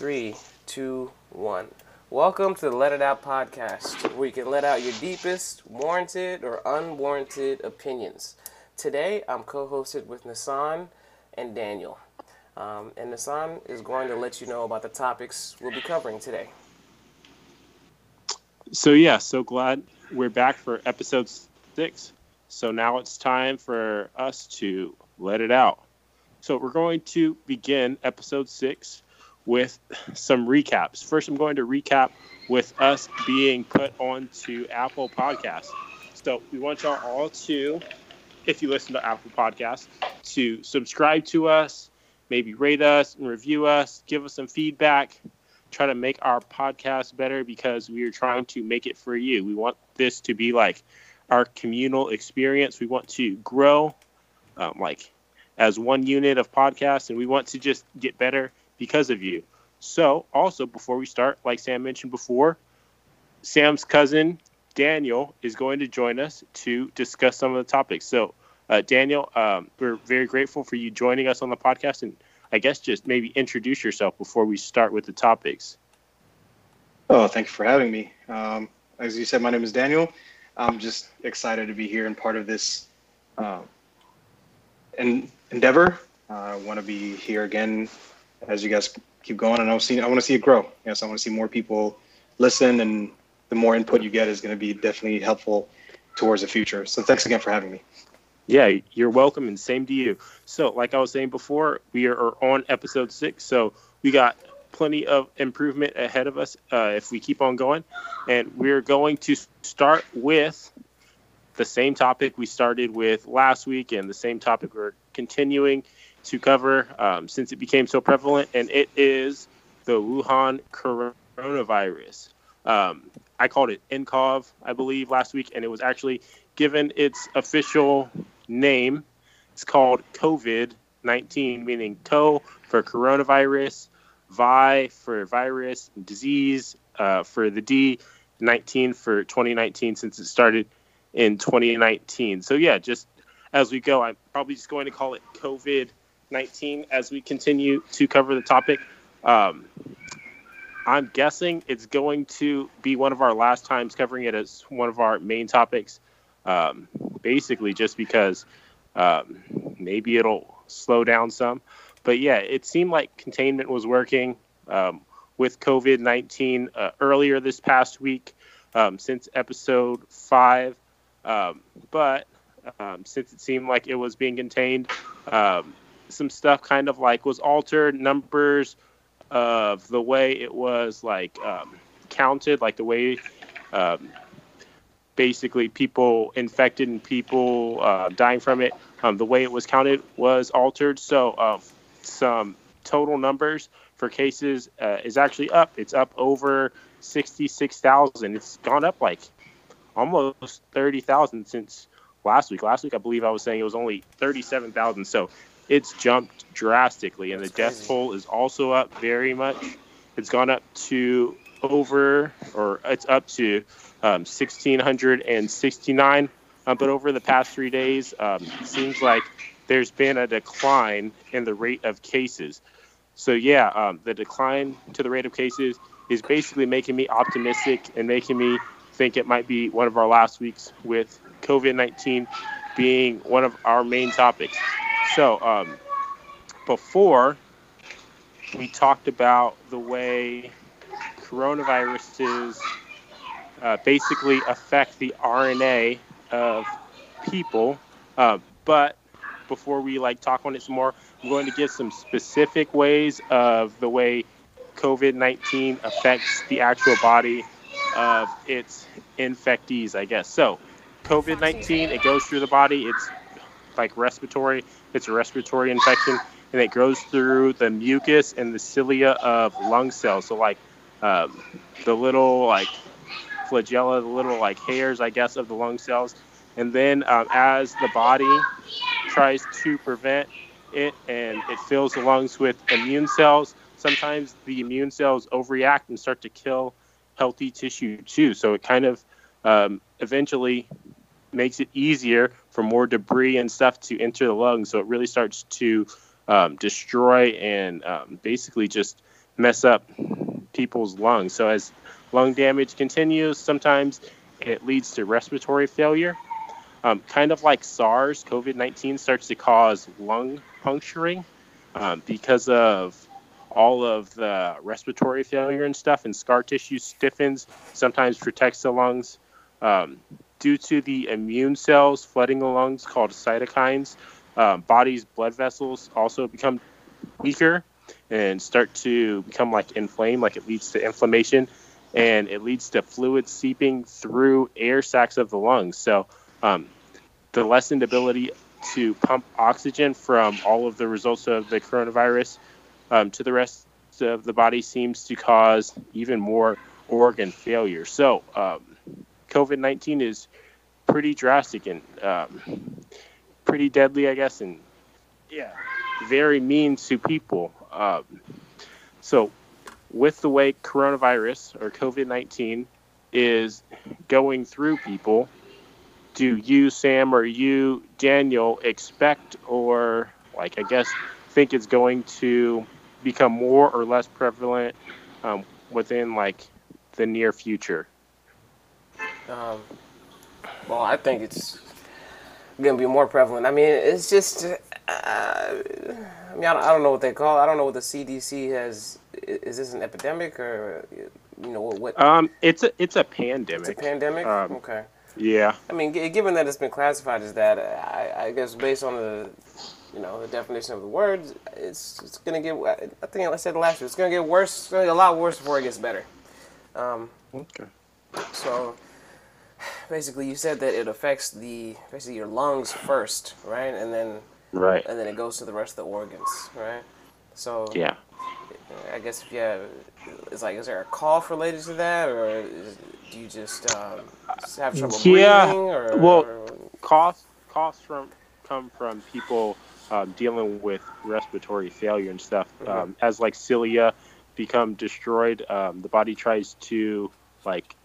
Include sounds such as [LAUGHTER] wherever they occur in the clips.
Three, two, one. Welcome to the Let It Out podcast, where you can let out your deepest, warranted or unwarranted opinions. Today, I'm co hosted with Nassan and Daniel. Um, and Nassan is going to let you know about the topics we'll be covering today. So, yeah, so glad we're back for episode six. So, now it's time for us to let it out. So, we're going to begin episode six with some recaps. First, I'm going to recap with us being put onto Apple Podcasts. So we want y'all all to, if you listen to Apple Podcasts, to subscribe to us, maybe rate us and review us, give us some feedback, try to make our podcast better because we are trying to make it for you. We want this to be like our communal experience. We want to grow um, like as one unit of podcasts and we want to just get better because of you. So, also, before we start, like Sam mentioned before, Sam's cousin, Daniel, is going to join us to discuss some of the topics. So, uh, Daniel, um, we're very grateful for you joining us on the podcast. And I guess just maybe introduce yourself before we start with the topics. Oh, thank you for having me. Um, as you said, my name is Daniel. I'm just excited to be here and part of this uh, endeavor. Uh, I want to be here again as you guys keep going. And I see I want to see it grow. Yes, I want to see more people listen, and the more input you get is going to be definitely helpful towards the future. So thanks again for having me. Yeah, you're welcome, and same to you. So, like I was saying before, we are on episode six, so we got plenty of improvement ahead of us uh, if we keep on going, and we're going to start with the same topic we started with last week, and the same topic we're continuing to cover um, since it became so prevalent, and it is the Wuhan coronavirus. Um, I called it NCOV, I believe, last week, and it was actually given its official name. It's called COVID 19, meaning CO for coronavirus, VI for virus, disease uh, for the D, 19 for 2019, since it started in 2019. So, yeah, just as we go, I'm probably just going to call it COVID 19 as we continue to cover the topic. Um, I'm guessing it's going to be one of our last times covering it as one of our main topics, um, basically just because um, maybe it'll slow down some. But yeah, it seemed like containment was working um, with COVID 19 uh, earlier this past week um, since episode five. Um, but since it seemed like it was being contained, some stuff kind of like was altered numbers of the way it was like um, counted, like the way um, basically people infected and people uh, dying from it, um, the way it was counted was altered. So um, some total numbers for cases uh, is actually up. It's up over 66,000. It's gone up like almost 30,000 since last week. Last week, I believe I was saying it was only 37,000. So it's jumped drastically, and That's the death toll is also up very much. It's gone up to over, or it's up to um, 1,669. Um, but over the past three days, um, it seems like there's been a decline in the rate of cases. So, yeah, um, the decline to the rate of cases is basically making me optimistic and making me think it might be one of our last weeks with COVID 19 being one of our main topics. So, um, before we talked about the way coronaviruses uh, basically affect the RNA of people. Uh, but before we like talk on it some more, I'm going to give some specific ways of the way COVID-19 affects the actual body of its infectees, I guess. So, COVID-19, it goes through the body. It's like respiratory it's a respiratory infection, and it grows through the mucus and the cilia of lung cells. So like um, the little like flagella, the little like hairs, I guess, of the lung cells. And then um, as the body tries to prevent it and it fills the lungs with immune cells, sometimes the immune cells overreact and start to kill healthy tissue too. So it kind of um, eventually makes it easier for more debris and stuff to enter the lungs. So it really starts to um, destroy and um, basically just mess up people's lungs. So as lung damage continues, sometimes it leads to respiratory failure. Um, kind of like SARS, COVID 19 starts to cause lung puncturing um, because of all of the respiratory failure and stuff, and scar tissue stiffens, sometimes protects the lungs. Due to the immune cells flooding the lungs called cytokines, um, body's blood vessels also become weaker and start to become like inflamed, like it leads to inflammation and it leads to fluid seeping through air sacs of the lungs. So, um, the lessened ability to pump oxygen from all of the results of the coronavirus um, to the rest of the body seems to cause even more organ failure. So, um, COVID 19 is pretty drastic and um, pretty deadly, I guess, and yeah, very mean to people. Um, so, with the way coronavirus or COVID 19 is going through people, do you, Sam, or you, Daniel, expect or, like, I guess, think it's going to become more or less prevalent um, within, like, the near future? Um, well, I think it's going to be more prevalent. I mean, it's just, uh, I mean, I don't, I don't know what they call it. I don't know what the CDC has. Is this an epidemic or, you know, what? what Um, it's a it's a pandemic. it's a pandemic? um, okay. Yeah. I mean, g- given that it's been classified as that, I, I guess based on the, you know, the definition of the words, it's it's gonna get. I think I said last year, it's gonna get worse. It's gonna get a lot worse before it gets better. Um, Okay. so basically, you said that it affects the basically your lungs first, right, and then Right. and then it goes to the rest of the organs, right? So Yeah. I guess if you have, it's like, is there a cough related to that, or is, do you just um, have trouble Yeah, breathing, or well- or- Costs costs from come from people um, dealing with respiratory failure and stuff. Um, as like cilia become destroyed, um, the body tries to like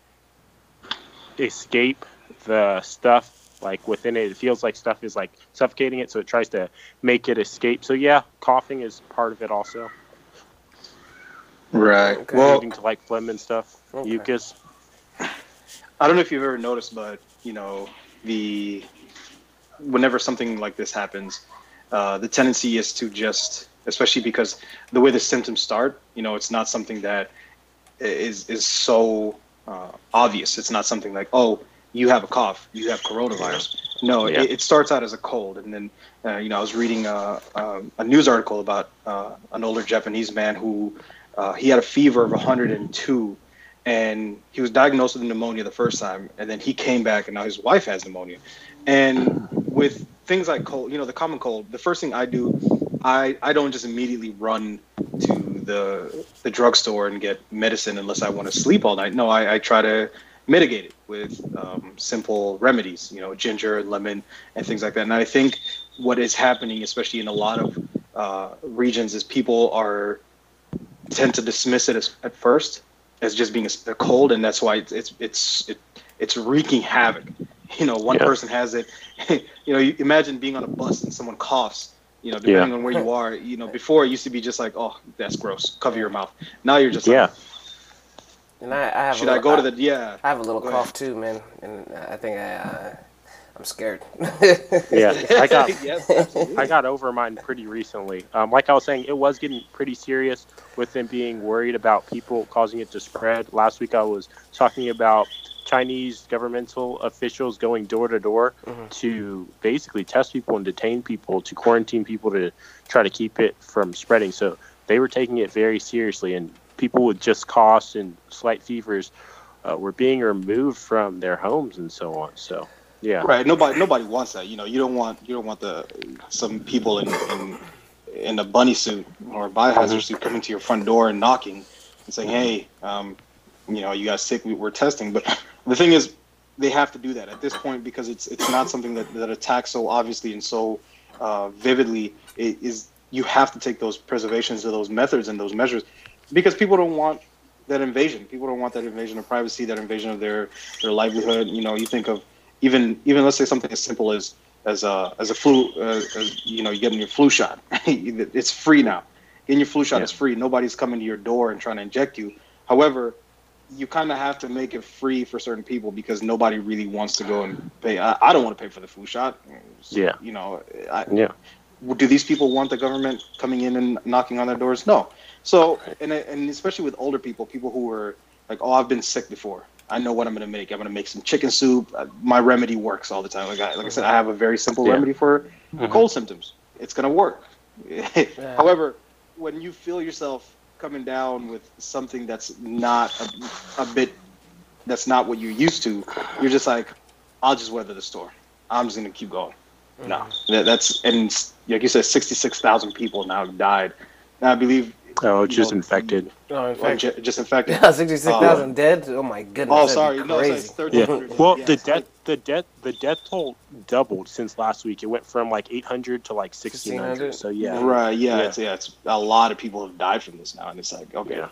escape the stuff like within it. It feels like stuff is like suffocating it, so it tries to make it escape. So yeah, coughing is part of it also. Right. Okay. Well, Leading to like phlegm and stuff, Okay. mucus. I don't know if you've ever noticed, but you know, the whenever something like this happens, uh, the tendency is to just, especially because the way the symptoms start, you know, it's not something that is is so uh, obvious. It's not something like, oh, you have a cough, you have coronavirus. No, Yeah. it, it starts out as a cold, and then uh, you know, I was reading uh, um, a news article about uh, an older Japanese man who uh, he had a fever of 102 and he was diagnosed with pneumonia the first time and then he came back and now his wife has pneumonia and with things like cold you know the common cold the first thing i do i i don't just immediately run to the the drugstore and get medicine unless i want to sleep all night no i, I try to mitigate it with um, simple remedies you know ginger and lemon and things like that and i think what is happening especially in a lot of uh, regions is people are tend to dismiss it as, at first as just being a, a cold, and that's why it's it's it's it, it's wreaking havoc. You know, one Yeah. person has it. [LAUGHS] you know, you imagine being on a bus and someone coughs. You know, depending on where you are. You know, before it used to be just like, oh, that's gross. Cover your mouth. Now you're just Yeah. like, and I, I have. should a I little- go to the yeah? I have a little Go cough ahead. too, man, and I think I, uh, I'm scared. Yeah, I [LAUGHS] got [LAUGHS] yes. I got over mine pretty recently. Um, like I was saying, it was getting pretty serious with them being worried about people causing it to spread. Last week I was talking about Chinese governmental officials going door to door Mhm. to basically test people and detain people to quarantine people to try to keep it from spreading. So they were taking it very seriously, and people with just coughs and slight fevers uh, were being removed from their homes and so on. So yeah, Right. Nobody nobody wants that. You know, you don't want you don't want the some people in in, in a bunny suit or a biohazard suit coming to your front door and knocking and saying, "Hey, um, you know, you got sick? We, we're testing." But [LAUGHS] the thing is, they have to do that at this point because it's it's not something that that attacks so obviously and so uh, vividly. It is you have to take those preservations of those methods and those measures because people don't want that invasion. People don't want that invasion of privacy, that invasion of their their livelihood. You know, you think of even even let's say something as simple as as a as a flu, uh, as, you know, you getting your flu shot. [LAUGHS] it's free now, Getting your flu shot Yeah. is free. Nobody's coming to your door and trying to inject you. However, you kind of have to make it free for certain people because nobody really wants to go and pay. I, I don't want to pay for the flu shot. Yeah. You know, I, Yeah. do these people want the government coming in and knocking on their doors? No. So, and and especially with older people, people who are like, oh, I've been sick before. I know what I'm gonna make. I'm gonna make some chicken soup. Uh, My remedy works all the time. Like I, like I said, I have a very simple Yeah. remedy for Mhm. cold symptoms. It's gonna work. [LAUGHS] However, when you feel yourself coming down with something that's not a, a bit, that's not what you're used to, you're just like, I'll just weather the storm. I'm just gonna keep going. Mm-hmm. No, that, that's and like you said, sixty-six thousand people now have died. Now I believe Oh, it's just know, infected. Oh, in well, fact, ju- just infected. [LAUGHS] yeah, sixty-six oh. thousand dead. Oh my goodness. Oh, sorry, no, crazy. it's thirteen Yeah. hundred. Well, the death, the death, the death toll doubled since last week. It went from like 800 to like 1600. 1600? So yeah. Right, yeah, Yeah. it's yeah, it's a lot of people have died from this now, and it's like okay, Yeah.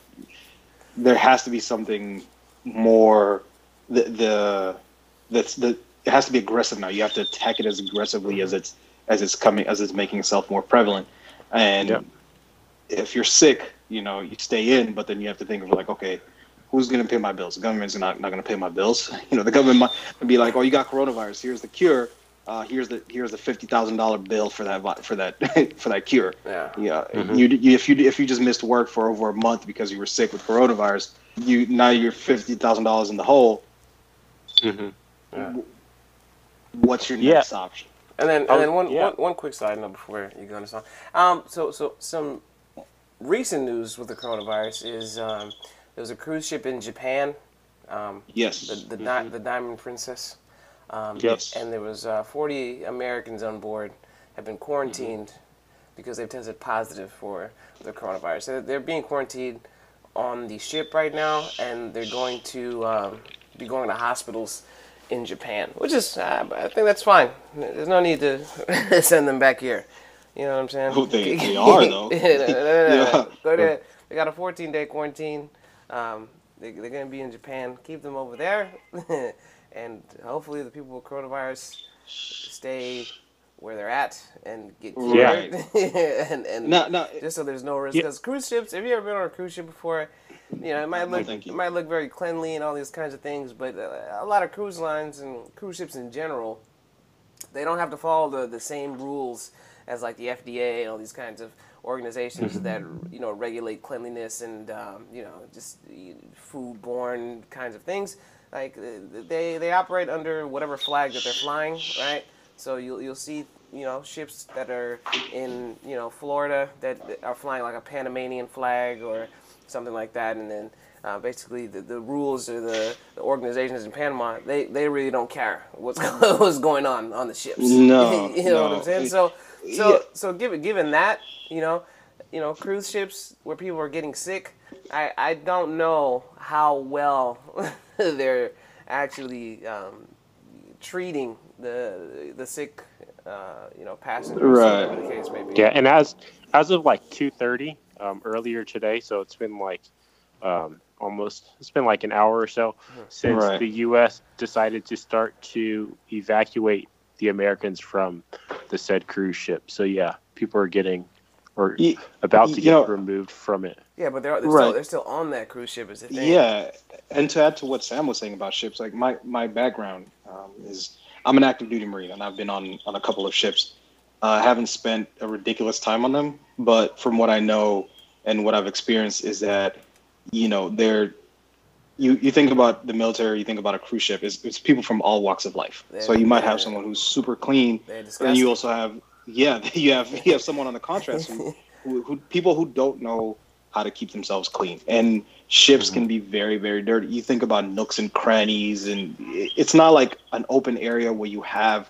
there has to be something more. The the that's the it has to be aggressive now. You have to attack it as aggressively as mm-hmm. it's as it's coming as it's making itself more prevalent. And Yep. If you're sick, you know you stay in, but then you have to think of like okay. Who's going to pay my bills? The government's not, not going to pay my bills. [LAUGHS] You know, the government might be like, "Oh, you got coronavirus. Here's the cure. Uh, here's the here's the fifty thousand dollar bill for that for that [LAUGHS] for that cure." Yeah. Yeah, Mhm. you, you if you if you just missed work for over a month because you were sick with coronavirus, you now you're fifty thousand dollars in the hole. hmm Yeah. What's your Yeah. next option? And then, and then one, yeah. one, one quick side note before you go on into song. Um, so, so some recent news with the coronavirus is um, there was a cruise ship in Japan, um, Yes, the the, Di- the Diamond Princess, um, Yes. and there was uh, 40 Americans on board have been quarantined because they've tested positive for the coronavirus. So they're being quarantined on the ship right now, and they're going to um, be going to hospitals in Japan, which is uh, I think that's fine. There's no need to [LAUGHS] send them back here. You know what I'm saying? Oh, they- [LAUGHS] they are, though. [LAUGHS] no, no, no, no, no. Yeah. Go there. They got a 14 day quarantine. Um, they, they're going to be in Japan. Keep them over there. [LAUGHS] and hopefully the people with coronavirus stay where they're at and get Right. cured. and and no, no, just so there's no risk. Yeah. Because cruise ships, have you ever been on a cruise ship before? You know, it might look thank you. it might look very cleanly and all these kinds of things, but uh, a lot of cruise lines and cruise ships in general, they don't have to follow the, the same rules as like the FDA and all these kinds of organizations that you know regulate cleanliness and um, you know just food-borne kinds of things. Like they they operate under whatever flag that they're flying, right? So you'll you'll see you know ships that are in you know Florida that are flying like a Panamanian flag or something like that, and then uh, basically the, the rules or the, the organizations in Panama they, they really don't care what's [LAUGHS] what's going on on the ships. No, [LAUGHS] you know what. I'm saying? So so Yeah. so given given that you know you know cruise ships where people are getting sick, I I don't know how well [LAUGHS] they're actually um, treating the the sick uh, you know passengers, Right. the case may be. Yeah, and as as of like 2:30 um, earlier today, so it's been like um, almost it's been like an hour or so since Right. the U.S. decided to start to evacuate the Americans from the said cruise ship. So yeah, people are getting or Ye- about to you get know- removed from it. Yeah, but they're, they're, Right. still, they're still on that cruise ship. Is the thing. Yeah, and to add to what Sam was saying about ships, like my my background um, is I'm an active duty marine, and I've been on on a couple of ships. Uh, I haven't spent a ridiculous time on them, but from what I know and what I've experienced is that you know they're you you think about the military, you think about a cruise ship, it's, it's people from all walks of life. So you might have someone who's super clean, and you also have yeah [LAUGHS] you have you have someone on the contrast who, [LAUGHS] who, who people who don't know how to keep themselves clean. And ships can be very very dirty. You think about nooks and crannies and it's not like an open area where you have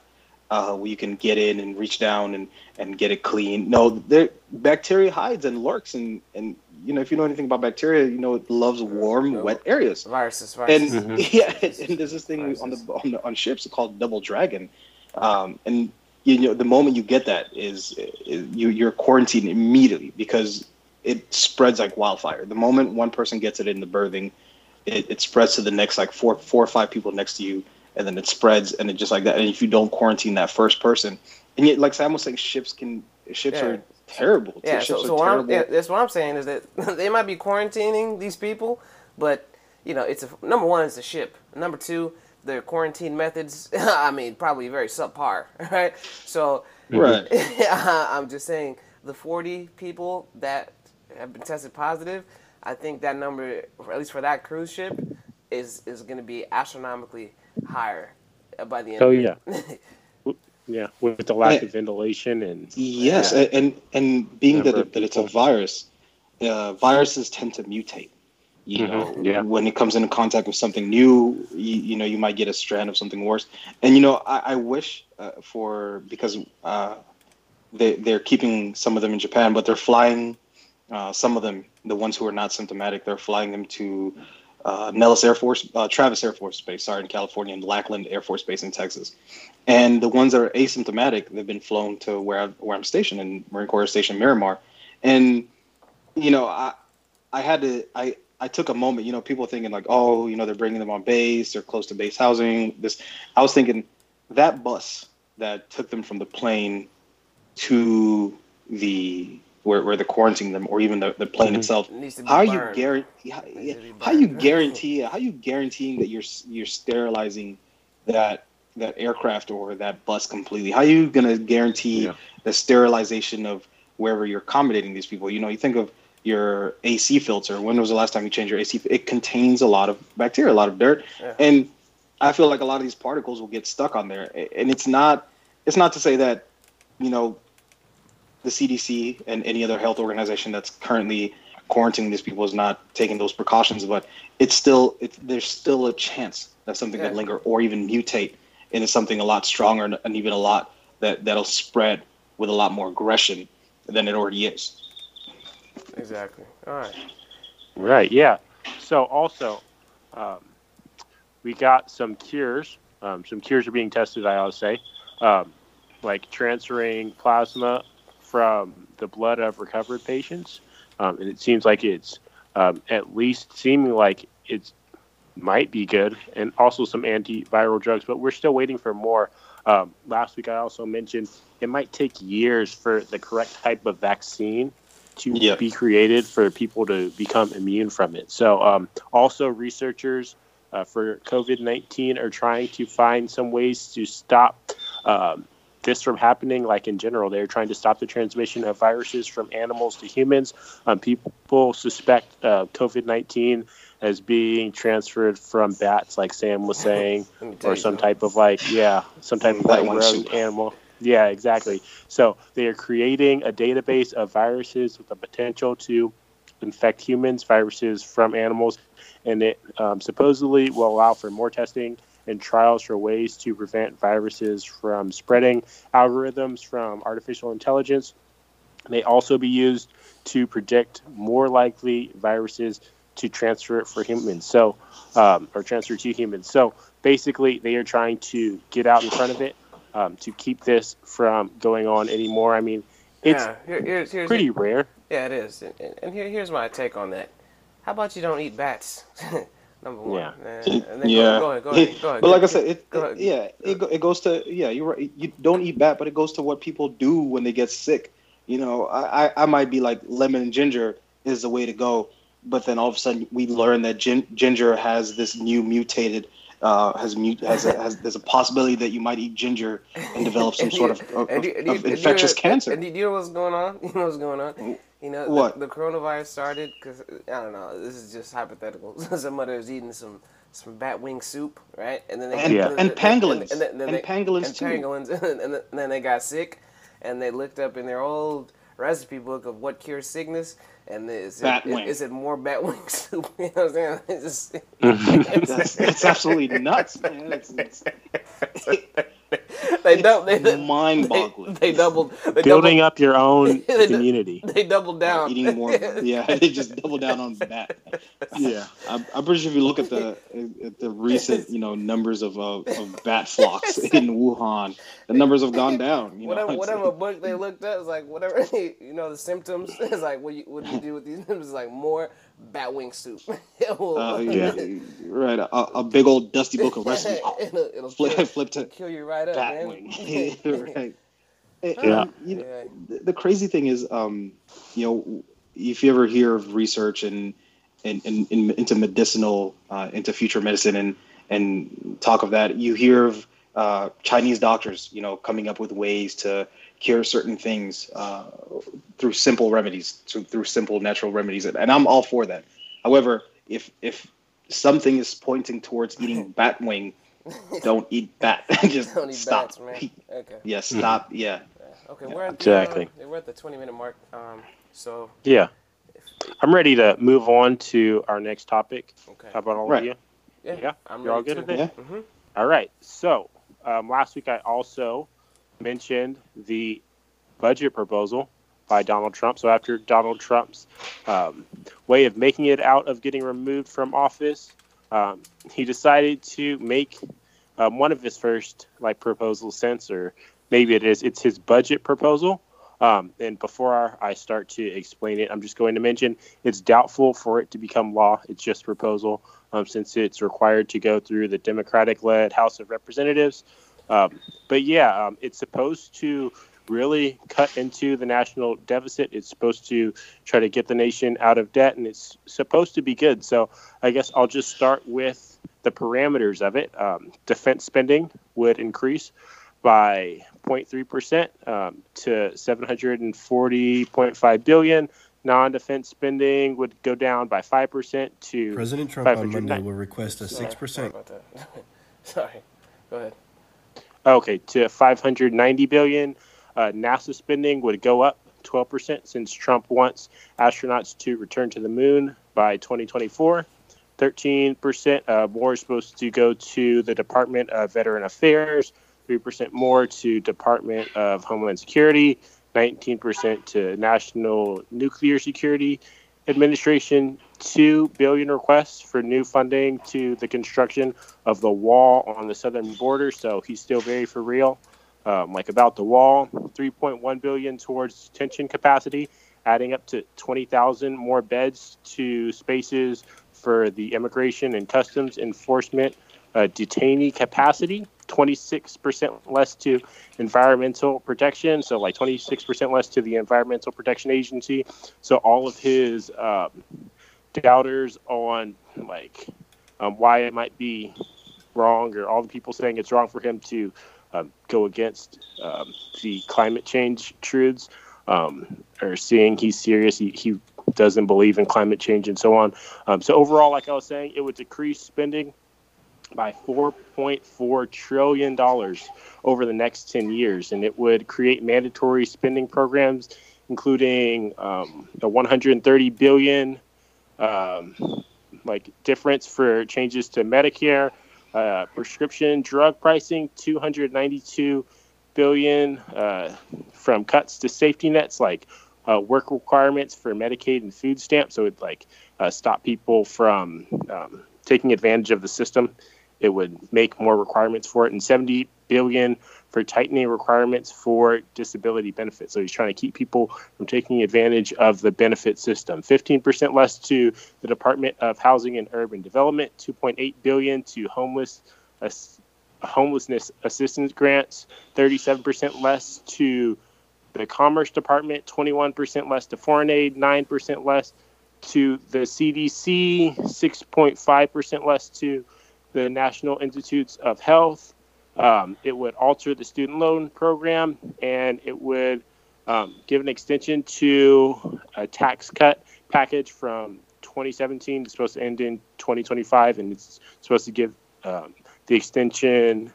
uh, where you can get in and reach down and and get it clean. No there bacteria hides and lurks and and you know if you know anything about bacteria you know it loves warm wet areas viruses, and viruses. Mhm. [LAUGHS] yeah, [LAUGHS] and there's this thing on the on the on ships called Double Dragon, um, and you know the moment you get that is, is you you're quarantined immediately because it spreads like wildfire. The moment one person gets it in the berthing, it, it spreads to the next like four four or five people next to you, and then it spreads and it just like that. And if you don't quarantine that first person, and yet like Sam was saying, ships can ships Yeah. are terrible. Yeah, so, so what I'm, that's what I'm saying is that [LAUGHS] they might be quarantining these people, but you know, it's a number one, it's a ship. Number two, their quarantine methods, [LAUGHS] I mean, probably very subpar, [LAUGHS] right? So, Right. I'm just saying the 40 people that have been tested positive, I think that number, at least for that cruise ship, is is going to be astronomically higher uh, by the end. Oh of yeah. Yeah. With the lack I- of ventilation and Yes, Yeah. and and being that, it, that it's a virus, uh, viruses tend to mutate. You Mhm, know, yeah. when it comes into contact with something new, you, you know, you might get a strand of something worse. And you know, I, I wish uh, for because uh, they they're keeping some of them in Japan, but they're flying uh, some of them, the ones who are not symptomatic, they're flying them to uh, Nellis Air Force, uh, Travis Air Force Base, sorry, in California, and Lackland Air Force Base in Texas. And the ones that are asymptomatic, they've been flown to where, I, where I'm stationed in Marine Corps Station Miramar. And, you know, I, I had to, I, I took a moment, you know, people thinking like, oh, you know, they're bringing them on base, they're close to base housing. This, I was thinking that bus that took them from the plane to the, where, where they're quarantining them, or even the, the plane Mhm. itself, It needs to be how are you burned. guarantee how, Needs yeah, to how you guarantee how you guaranteeing that you're you're sterilizing that that aircraft or that bus completely how are you going to guarantee Yeah. the sterilization of wherever you're accommodating these people you know you think of your AC filter when was the last time you changed your AC it contains a lot of bacteria a lot of dirt Yeah. and I feel like a lot of these particles will get stuck on there and it's not it's not to say that you know the CDC and any other health organization that's currently quarantining these people is not taking those precautions, but it's still it, there's still a chance that something Yeah. could linger or even mutate into something a lot stronger and, and even a lot that that'll spread with a lot more aggression than it already is. Exactly. All right. Right. Yeah. So also, um, we got some cures. Um, some cures are being tested. I ought to say, um, like transferring plasma from the blood of recovered patients, um, and it seems like it's um, at least seeming like it might be good, and also some antiviral drugs. But we're still waiting for more. Um, last week, I also mentioned it might take years for the correct type of vaccine to Yeah. be created for people to become immune from it. So, um, also researchers uh, for COVID 19 are trying to find some ways to stop um, this from happening. Like in general, they're trying to stop the transmission of viruses from animals to humans. Um, people suspect uh, COVID 19 as being transferred from bats, like Sam was saying, [LAUGHS] Let me tell or some type of like, yeah, some type of like rogue animal. Yeah, exactly. So they are creating a database of viruses with the potential to infect humans, viruses from animals, and it um, supposedly will allow for more testing and trials for ways to prevent viruses from spreading. Algorithms from artificial intelligence may also be used to predict more likely viruses to transfer it for humans. So, um, or transfer to humans. So basically, they are trying to get out in front of it um, to keep this from going on anymore. I mean, it's yeah. Here, here's, here's, pretty rare. Yeah, it is. And, and- and here, here's my take on that. How about you don't eat bats? [LAUGHS] Number one. Yeah. And, and then yeah, Go, go ahead. Go ahead. Go ahead. but like I said, it, it- yeah, it, it goes to yeah. You're right. You don't eat bat, but it goes to what people do when they get sick. You know, I, I, I might be like lemon and ginger is the way to go, but then all of a sudden we learn that gin, ginger has this new mutated. Uh, has mute has, a, has there's a possibility that you might eat ginger and develop some [LAUGHS] And sort you- of, of, and you- of and you- and infectious cancer. And you know what's going on? [LAUGHS] You know what's going on? You know, the- What? The, coronavirus started because I don't know. This is just hypothetical. [LAUGHS] Somebody was eating some some bat wing soup, right? And then they And- Yeah. and pangolins. and, then- then And they- pangolins and too. pangolins, and then they got sick, and they looked up in their old recipe book of what cures sickness, and it said, Bat it, wing. it more bat [LAUGHS] wing soup. You know what I'm saying? [LAUGHS] It's just, [LAUGHS] that's, that's absolutely nuts, man. It's, it's [LAUGHS] they, dou- they, they, mind-boggling. they doubled. They Building doubled, up your own [LAUGHS] They community. They doubled down. eating more. [LAUGHS] Yeah, they just doubled down on bat. Yeah. I'm, I'm pretty sure if you look at the at the recent you know numbers of uh, of bat flocks in Wuhan, the numbers have gone down. You know, whatever, It's- whatever book they looked at is like whatever you know the symptoms is like what you what do you do with these symptoms is like more bat wing soup. [LAUGHS] It Uh, yeah, [LAUGHS] right. A, a big old dusty book of recipes. [LAUGHS] it'll, it'll flip, kill, flip to kill you right up, bat wing. right. yeah. You know, yeah. The crazy thing is, um, you know, if you ever hear of research and and, and, and into medicinal, uh, into future medicine, and and talk of that, you hear of uh, Chinese doctors, you know, coming up with ways to cure certain things uh, through simple remedies, through, through simple natural remedies, and I'm all for that. However, if if something is pointing towards eating [LAUGHS] bat wing, don't eat bat. [LAUGHS] Just don't eat stop. Bats, man. [LAUGHS] Okay. Yeah, stop. Mm-hmm. Yeah. Okay, we're at the, exactly. Uh, we're at the 20 minute mark. Um, so yeah, I'm ready to move on to our next topic. Okay. How about all right. of you? Yeah, yeah. I'm You're all good at it. Yeah. Mm-hmm. All right. So um, last week I also mentioned the budget proposal by Donald Trump. So after Donald Trump's um, way of making it out of getting removed from office, um, he decided to make um, one of his first like proposals since, or maybe it is, it's his budget proposal. Um, and before I start to explain it, I'm just going to mention it's doubtful for it to become law. It's just proposal um, since it's required to go through the Democratic-led House of Representatives. Um, but yeah, um, it's supposed to really cut into the national deficit. It's supposed to try to get the nation out of debt, and it's supposed to be good. So I guess I'll just start with the parameters of it. Um, defense spending would increase by 0.3% um, to 740.5 billion. Non-defense spending would go down by 5% to President Trump on Monday will request a 6%. Sorry, [LAUGHS] Sorry. Go ahead. Okay, to 590 billion. Uh, NASA spending would go up 12% since Trump wants astronauts to return to the moon by 2024. 13% uh, more is supposed to go to the Department of Veteran Affairs, 3% more to Department of Homeland Security, 19% to National Nuclear Security Administration, 2 billion requests for new funding to the construction of the wall on the southern border, so he's still very for real um, like about the wall, 3.1 billion towards detention capacity, adding up to 20,000 more beds to spaces for the immigration and customs enforcement uh, detainee capacity. 26% less to environmental protection, so like 26% less to the Environmental Protection Agency. So all of his um, doubters on like um, why it might be wrong, or all the people saying it's wrong for him to um, go against um, the climate change truths um, or seeing he's serious. He, he doesn't believe in climate change and so on. Um, so overall, like I was saying, it would decrease spending by 4.4 trillion dollars over the next 10 years, and it would create mandatory spending programs, including um, the 130 billion um, like difference for changes to Medicare, uh, prescription drug pricing, 292 billion uh, from cuts to safety nets like uh, work requirements for Medicaid and food stamps. So it like uh, stop people from um, taking advantage of the system. It would make more requirements for it, and 70 billion for tightening requirements for disability benefits. So he's trying to keep people from taking advantage of the benefit system. 15% less to the Department of Housing and Urban Development, 2.8 billion to homeless uh, homelessness assistance grants, 37% less to the Commerce Department, 21% less to foreign aid, 9% less to the CDC, 6.5% less to the National Institutes of Health, um, it would alter the student loan program and it would um, give an extension to a tax cut package from 2017. It's supposed to end in 2025 and it's supposed to give um, the extension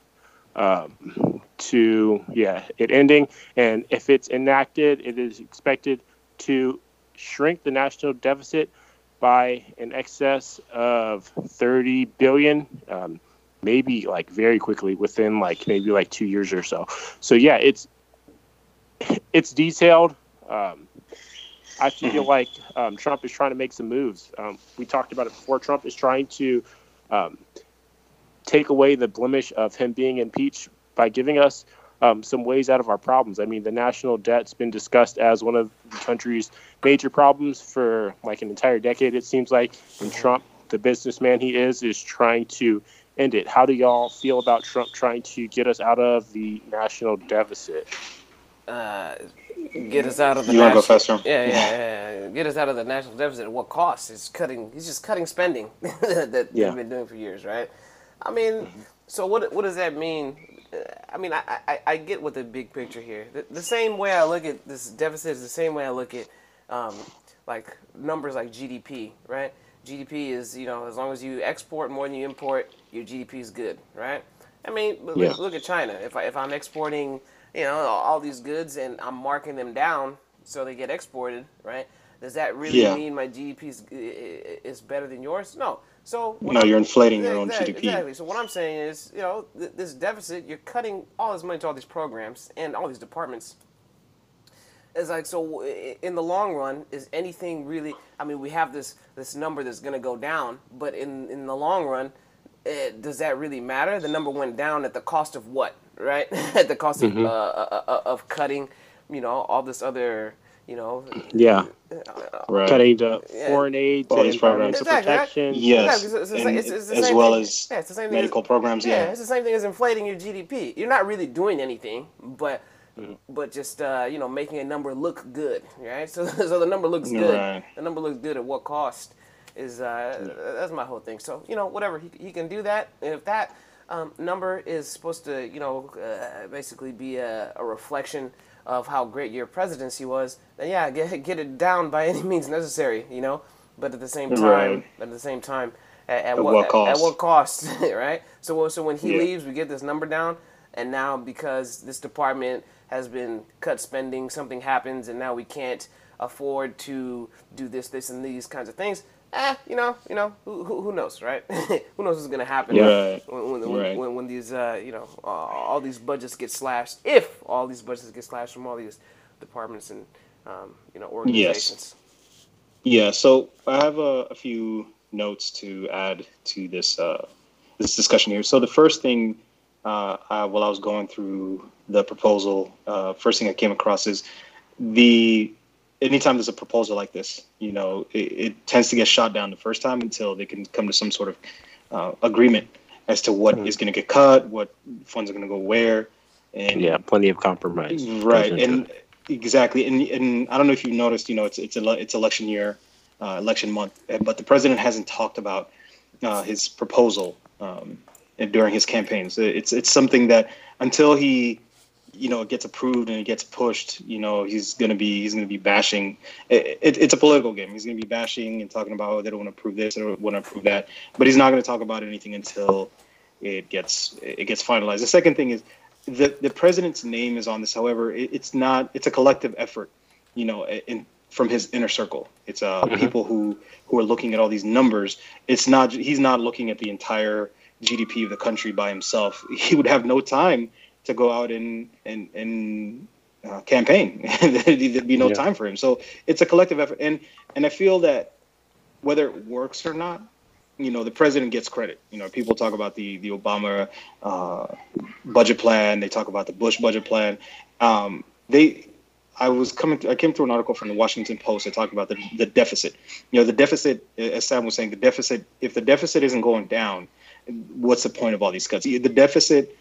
um, to, yeah, it ending. And if it's enacted, it is expected to shrink the national deficit by an excess of 30 billion. Um, maybe like very quickly within like maybe like two years or so. So yeah, it's it's detailed. Um, I feel mm-hmm. like um, Trump is trying to make some moves. Um, we talked about it before. Trump is trying to um, take away the blemish of him being impeached by giving us um, some ways out of our problems. I mean, the national debt's been discussed as one of the country's major problems for like an entire decade. It seems like, and Trump, the businessman he is, is trying to end it. How do y'all feel about Trump trying to get us out of the national deficit? uh, get us out of the You wanna go national- faster? Yeah, yeah, yeah, yeah. Get us out of the national deficit at what cost? He's cutting. He's just cutting spending [LAUGHS] that Yeah. they've been doing for years, right? I mean, so what? What does that mean? I mean, I, I, I get what the big picture here. The, the same way I look at this deficit is the same way I look at, um, like numbers like GDP, right? GDP is you know as long as you export more than you import, your GDP is good, right? I mean, look, Yeah. look at China. If I, if I'm exporting, you know, all all these goods and I'm marking them down so they get exported, right? Does that really Yeah. mean my GDP is, is better than yours? No. So No, I'm- you're inflating your Yeah, own exactly, GDP. Exactly. So what I'm saying is, you know, th- this deficit, you're cutting all this money to all these programs and all these departments. It's like so. In the long run, is anything really? I mean, we have this this number that's going to go down, but in in the long run, eh, does that really matter? The number went down at the cost of what? Right? [LAUGHS] at the cost Mm-hmm. of uh, uh, uh, of cutting, you know, all this other, you know, Yeah, Right. cutting the Yeah. foreign aid All to programs. environmental Exactly, protection. Yes, Exactly, it's- it's- and it's- it's as well thing. as Yeah, it's the same thing as- medical programs. Yeah, Yeah, it's the same thing as inflating your GDP. You're not really doing anything, but but just uh, you know making a number look good, right? [LAUGHS] So so the number looks good. Right. The number looks good at what cost? Is uh, that's my whole thing. So you know whatever he, he can do that, and if that um, number is supposed to you know uh, basically be a, a reflection of how great your presidency was, then yeah, [LAUGHS] get get it down by any means necessary, you know. But at the same time, Right. at the same time, at, at At what, what at- cost? At, what cost, [LAUGHS] right? So so when he Yeah. leaves, we get this number down, and now because this department has been cut spending, something happens, and now we can't afford to do this, this, and these kinds of things. Eh, you know, you know, who, who, who knows, right? [LAUGHS] who knows what's gonna happen Yeah. when, when, when, Right. when, when these, uh, you know, uh, all these budgets get slashed. If all these budgets get slashed from all these departments and, um, you know, organizations. Yes. Yeah, so I have a, a few notes to add to this uh, this discussion here. So the first thing, uh, I, while I was going through the proposal, uh, first thing I came across is the anytime there's a proposal like this, you know, it, it tends to get shot down the first time until they can come to some sort of uh, agreement as to what is going to get cut, what funds are going to go where, and Yeah, plenty of compromise. right and exactly and and i don't know if you noticed you know it's it's ele- it's election year uh, election month but the president hasn't talked about uh, his proposal um, during his campaigns it's it's something that until he you know it gets approved and it gets pushed you know he's going to be he's to be bashing it, it, it's a political game he's going to be bashing and talking about oh, they don't want to approve this they don't want to approve that but he's not going to talk about anything until it gets it gets finalized the second thing is the the president's name is on this. However, it, it's not. It's a collective effort, you know, in from his inner circle. It's uh people who who are looking at all these numbers. It's not. He's not looking at the entire GDP of the country by himself. [LAUGHS] He would have no time to go out and and and uh, campaign. [LAUGHS] There'd be no Yeah. time for him. So it's a collective effort, and and I feel that whether it works or not, you know, the president gets credit. You know, people talk about the the Obama uh, budget plan. They talk about the Bush budget plan. Um, they, I was coming. I came through an article from the Washington Post that talked about the the deficit. You know, the deficit, as Sam was saying, the deficit. If the deficit isn't going down, what's the point of all these cuts? The deficit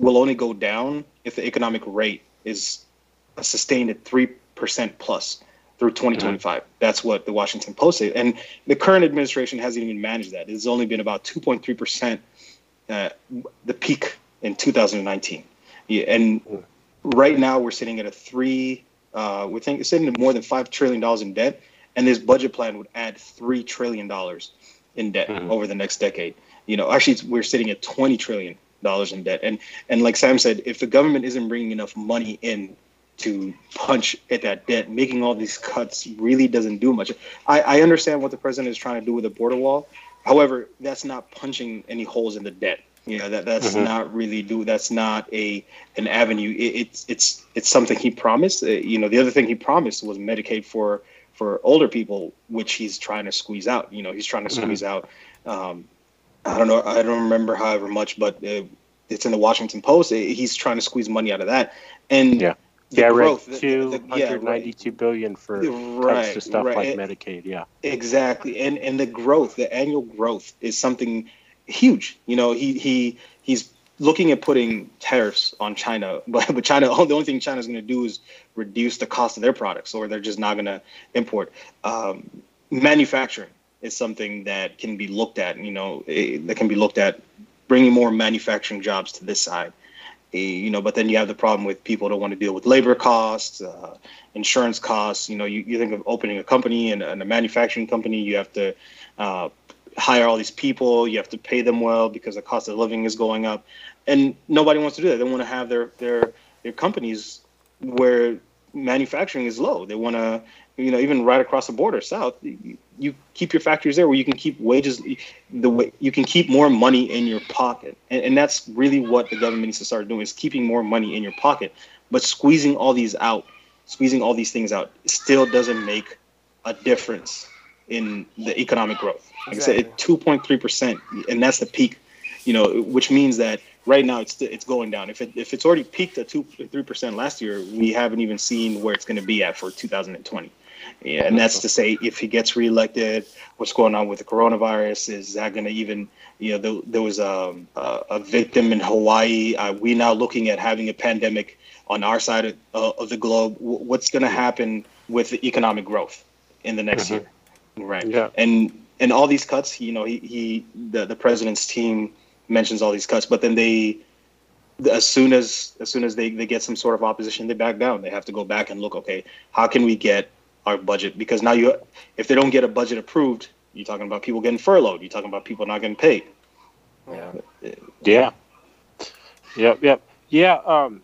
will only go down if the economic rate is sustained at three percent plus through 2025. That's what the Washington Post said. And the current administration hasn't even managed that. It's only been about 2.3 percent, uh, the peak in 2019. Yeah, and right now we're sitting at a three. Uh, we're thinking sitting at more than five trillion dollars in debt, and this budget plan would add three trillion dollars in debt over the next decade. You know, actually, we're sitting at 20 trillion dollars in debt, and and like Sam said, if the government isn't bringing enough money in to punch at that debt, making all these cuts really doesn't do much. I, I understand what the president is trying to do with the border wall. However, that's not punching any holes in the debt. You know that that's not really do. That's not a an avenue. It, it's it's it's something he promised. Uh, you know, the other thing he promised was Medicaid for for older people, which he's trying to squeeze out. You know, he's trying to squeeze out. Um, I don't know. I don't remember however much, but uh, it's in the Washington Post. Uh, He's trying to squeeze money out of that. And Yeah. Yeah, growth, the- two hundred yeah, right. ninety-two billion for Right, stuff right. like It- Medicaid. Yeah, Exactly, and and the growth, the annual growth, is something huge. You know, he he he's looking at putting tariffs on China, [LAUGHS] but but China [LAUGHS] the only thing China is going to do is reduce the cost of their products, or they're just not going to import. Um, manufacturing is something that can be looked at. You know, eh, that can be looked at bringing more manufacturing jobs to this side. Eh, you know, but then you have the problem with people don't want to deal with labor costs, uh, insurance costs. You know, you, you think of opening a company and, and a manufacturing company, you have to uh, hire all these people, you have to pay them well because the cost of living is going up, and nobody wants to do that. They want to have their their their companies where manufacturing is low. They want to, you know, even right across the border, south, you, you, keep your factories there where you can keep wages, the way you can keep more money in your pocket, and, and that's really what the government needs to start doing is keeping more money in your pocket, but squeezing all these out, squeezing all these things out, still doesn't make a difference in the economic growth. Like exactly. I said, two point three percent, and that's the peak. You know, which means that right now it's it's going down. If it if it's already peaked at two three percent last year, we haven't even seen where it's going to be at for 2020. Yeah, and that's to say, if he gets reelected, what's going on with the coronavirus? Is that going to even, you know, there, there was a, a, a, victim in Hawaii. Are we now looking at having a pandemic on our side of, uh, of the globe? What's going to happen with the economic growth in the next mm-hmm. year? Right. Yeah. And and all these cuts, you know, he, he the, the president's team mentions all these cuts, but then they as soon as as soon as they, they get some sort of opposition, they back down. They have to go back and look, okay, how can we get our budget? Because now you if they don't get a budget approved, you're talking about people getting furloughed, you're talking about people not getting paid. Yeah. Yeah. Yep, yep. Yeah, um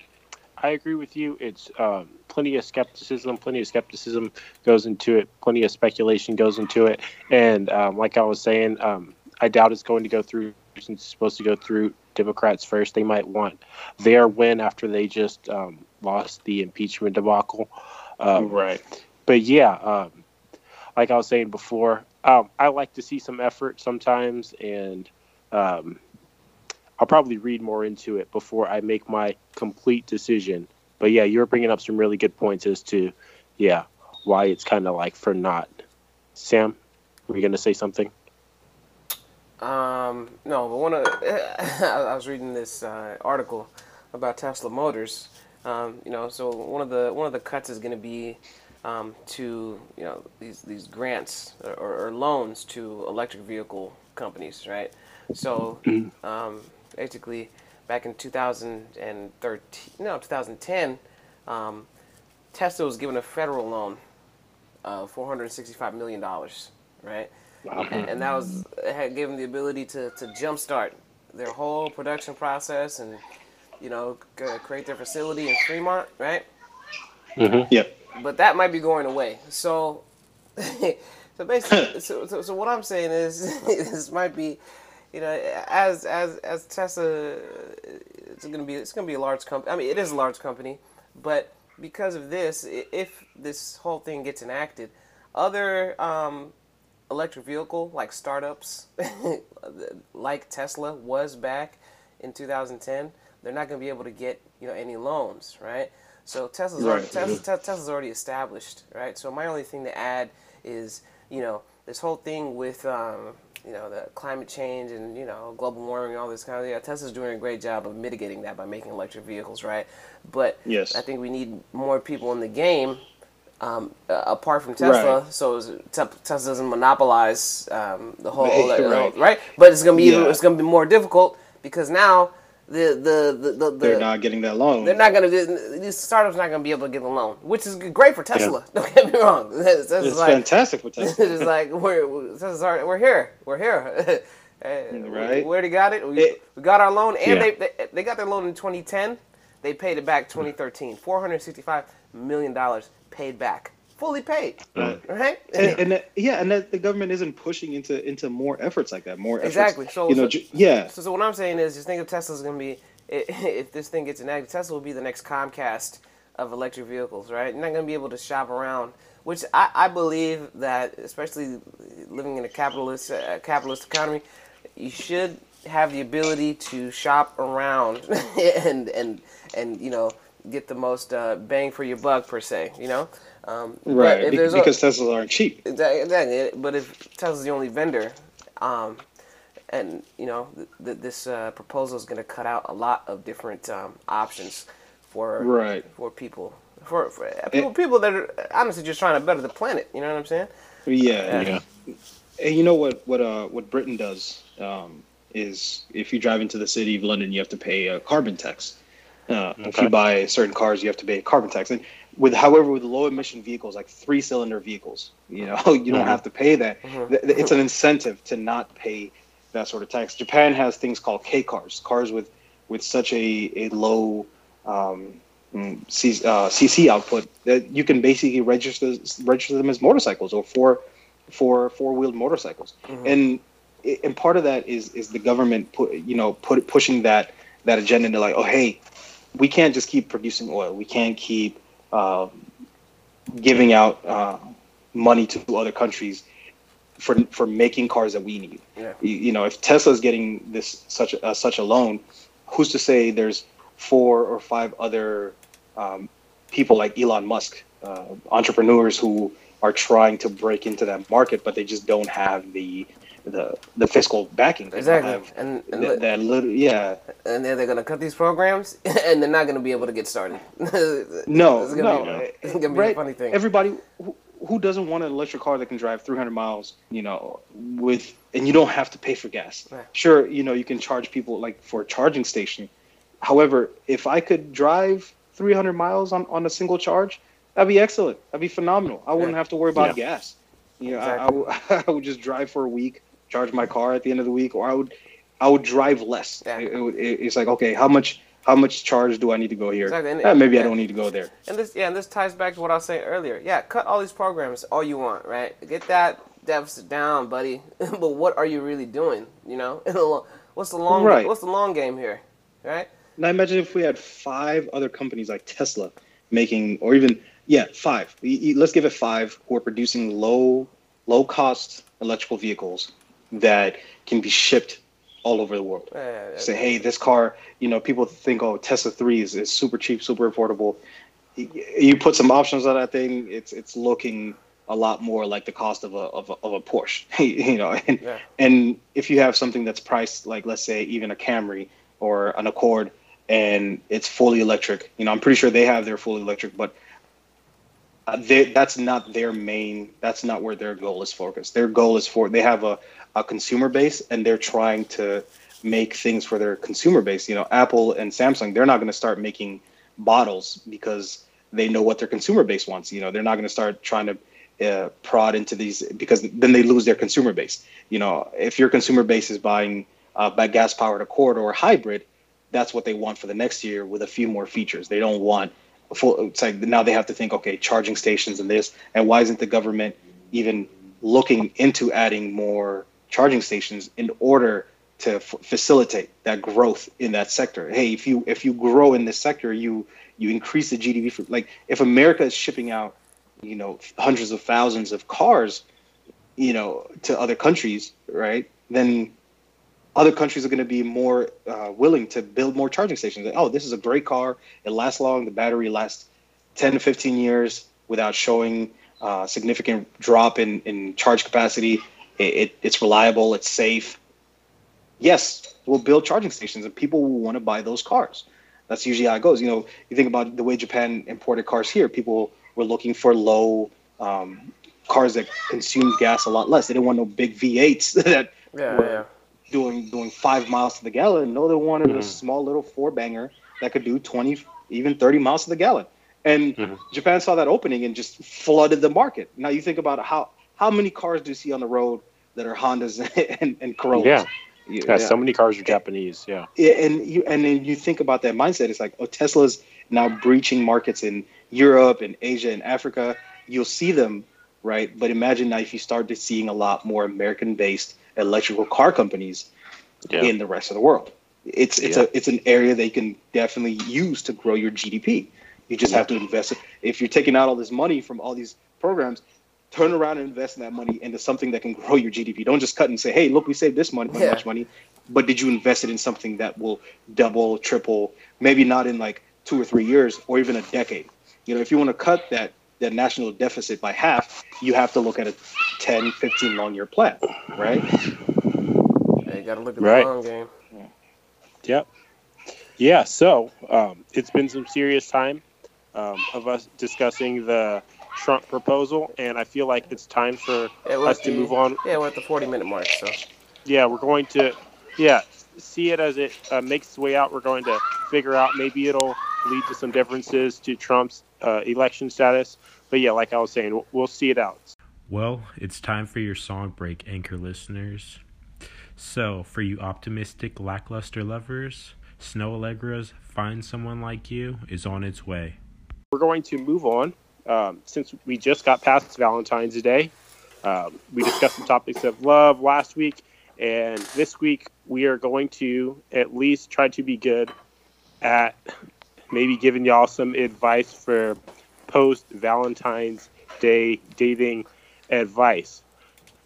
I agree with you. It's um plenty of skepticism. Plenty of skepticism goes into it. Plenty of speculation goes into it. And um, like I was saying, um, I doubt it's going to go through. Since it's supposed to go through Democrats first, they might want their win after they just um, lost the impeachment debacle. Um, right. But yeah, um, like I was saying before, um, I like to see some effort sometimes, and I'll probably read more into it before I make my complete decision but yeah, you're bringing up some really good points as to, yeah, why it's kind of like for not. Sam, were you gonna say something? Um, no, but one of [LAUGHS] I was reading this uh, article about Tesla Motors. Um, you know, so one of the one of the cuts is going to be um, to you know these these grants or, or, loans to electric vehicle companies, right? So mm-hmm. um, basically, back in 2013, no, 2010, um, Tesla was given a federal loan of 465 million dollars, right? Wow. And, and, that was had gave them the ability to to jumpstart their whole production process and you know create their facility in Fremont, right? Mm-hmm. Yep. But that might be going away. So, [LAUGHS] so basically, [COUGHS] so, so, so what I'm saying is [LAUGHS] this might be you know, as as as Tesla, it's gonna be it's gonna be a large company. I mean, it is a large company, but because of this, if this whole thing gets enacted, other um, electric vehicle like startups, [LAUGHS] like Tesla was back in 2010, they're not gonna be able to get you know any loans, right? So Tesla's right. already, Tesla, Tesla's already established, right? So my only thing to add is you know this whole thing with um, you know the climate change and you know global warming and all this kind of yeah Tesla's doing a great job of mitigating that by making electric vehicles right but yes I think we need more people in the game um, uh, apart from Tesla right. so Tesla doesn't monopolize um, the whole [LAUGHS] right. right but it's gonna be yeah. it's gonna be more difficult because now the the, the, the, the they're not getting that loan. They're not gonna these startups not gonna be able to get the loan, which is great for Tesla. Yeah. [LAUGHS] Don't get me wrong. It's, it's like, fantastic for [LAUGHS] Tesla. it's like we're we're here, we're here. [LAUGHS] Eh, right. We already got it. We, it, we got our loan, and yeah. they, they they got their loan in 2010. They paid it back 2013. 465 million dollars paid back fully paid, right? right? And, and that, yeah, and that the government isn't pushing into into more efforts like that, more efforts, exactly. So you know, so, yeah. So, so what I'm saying is, just think of Tesla's going to be [LAUGHS] if this thing gets enacted, Tesla will be the next Comcast of electric vehicles, right? You're not going to be able to shop around, which I, I believe that, especially living in a capitalist uh, capitalist economy, you should have the ability to shop around [LAUGHS] and and and you know get the most uh, bang for your buck per se, you know. Um, right, because a, Teslas aren't cheap. Exactly. But if Tesla's the only vendor, um, and you know th- th- this uh, proposal is going to cut out a lot of different um, options for Right. for people for, for people, people that are honestly just trying to better the planet. You know what I'm saying? Yeah, Yeah. And you know what what uh what Britain does um, is if you drive into the city of London, you have to pay a carbon tax. Uh, If you buy certain cars, you have to pay a carbon tax. And with however with low emission vehicles like three cylinder vehicles, you know [LAUGHS] you don't have to pay that. Mhm. Th- th- It's an incentive to not pay that sort of tax. Japan has things called K cars, cars with with such a a low um, mm, C, uh, CC output that you can basically register register them as motorcycles or four for four wheeled motorcycles. Mhm. And and part of that is is the government put you know put pushing that that agenda to like oh hey we can't just keep producing oil we can't keep uh, giving out uh, money to other countries for for making cars that we need. Yeah. You, you know, if Tesla's getting this such a, such a loan, who's to say there's four or five other um, people like Elon Musk, uh, entrepreneurs who are trying to break into that market, but they just don't have the the the fiscal backing. They don't Exactly. have And and, that, that little, yeah. and then they're gonna cut these programs, [LAUGHS] and they're not gonna be able to get started. [LAUGHS] No, it's gonna no. be, it's gonna be right? a funny thing. Everybody who, who doesn't want an electric car that can drive 300 miles, you know, with and you don't have to pay for gas. Right. Sure, you know, you can charge people like for a charging station. However, if I could drive 300 miles on, on a single charge, that'd be excellent. That'd be phenomenal. I wouldn't Yeah. have to worry about Yeah. gas. You know, I- I, [LAUGHS] I would just drive for a week, charge my car at the end of the week, or I would I would drive less. Yeah. It- it it's like okay, how much how much charge do I need to go here? Exactly, and- Eh, maybe I don't need to go there. And this, yeah, and this ties back to what I was saying earlier. Yeah, cut all these programs all you want, right? Get that deficit down, buddy. [LAUGHS] but what are you really doing? You know, In the lo- what's the long, Right. what's the long game here, right? Now imagine if we had five other companies like Tesla making, or even yeah, five. Let's give it five who are producing low, low cost electrical vehicles that can be shipped all over the world. Uh, Say, hey, this car. You know, people think, oh, Tesla three is, is super cheap, super affordable. You put some options on that thing, it's it's looking a lot more like the cost of a of a, of a Porsche. [LAUGHS] you know, and Yeah. and if you have something that's priced like let's say even a Camry or an Accord and it's fully electric, you know, I'm pretty sure they have their fully electric, but uh, they, that's not their main. That's not where their goal is focused. Their goal is for they have a, a consumer base and they're trying to make things for their consumer base. You know, Apple and Samsung, they're not going to start making bottles because they know what their consumer base wants. You know, they're not going to start trying to uh, prod into these because then they lose their consumer base. You know, if your consumer base is buying uh, by gas powered Accord or hybrid, that's what they want for the next year with a few more features. They don't want full. It's like now they have to think, okay, charging stations and this, and why isn't the government even looking into adding more charging stations in order to f- facilitate that growth in that sector? Hey, if you if you grow in this sector, you you increase the GDP. For, like if America is shipping out, you know, hundreds of thousands of cars, you know, to other countries, right? Then other countries are going to be more uh, willing to build more charging stations. Like, oh, this is a great car. It lasts long. The battery lasts 10 to 15 years without showing uh, significant drop in, in charge capacity. It, it, it's reliable. It's safe. Yes, we'll build charging stations, and people will want to buy those cars. That's usually how it goes. You know, you think about the way Japan imported cars here. People were looking for low um, cars that consumed gas a lot less. They didn't want no big V8s [LAUGHS] that yeah, were yeah. Doing doing five miles to the gallon. No, they wanted Mhm. a small little four banger that could do twenty, even thirty miles to the gallon. And Mhm. Japan saw that opening and just flooded the market. Now you think about how how many cars do you see on the road that are Hondas [LAUGHS] and, and Corollas? Yeah. You- Yeah, so many cars are Japanese. Yeah. yeah, and you and then you think about that mindset. It's like, oh, Tesla's now breaching markets in Europe and Asia and Africa. You'll see them, right? But imagine now if you started seeing a lot more American-based electrical car companies Yeah. in the rest of the world. It's it's Yeah. a it's an area they can definitely use to grow your GDP. You just have to invest it. If you're taking out all this money from all these programs, turn around and invest that money into something that can grow your GDP. Don't just cut and say, "Hey, look, we saved this money, Yeah. much money," but did you invest it in something that will double, triple, maybe not in like two or three years or even a decade? You know, if you want to cut that that national deficit by half, you have to look at a 10, 15 long year plan, right? You got to look at Right. the long game. Yep. Yeah. So um, it's been some serious time um, of us discussing the Trump proposal, and I feel like it's time for Yeah, us to the- move on. Yeah, we're at the 40 minute mark, so. Yeah, we're going to, yeah, see it as it uh, makes its way out. We're going to figure out maybe it'll lead to some differences to Trump's uh, election status. But yeah, like I was saying, we'll, we'll see it out. Well, it's time for your song break, anchor listeners. So, for you optimistic, lackluster lovers, Snoh Aalegra's Find Someone Like You is on its way. We're going to move on um, since we just got past Valentine's Day. Um, we discussed the topics of love last week, and this week we are going to at least try to be good at maybe giving y'all some advice for post Valentine's Day dating advice.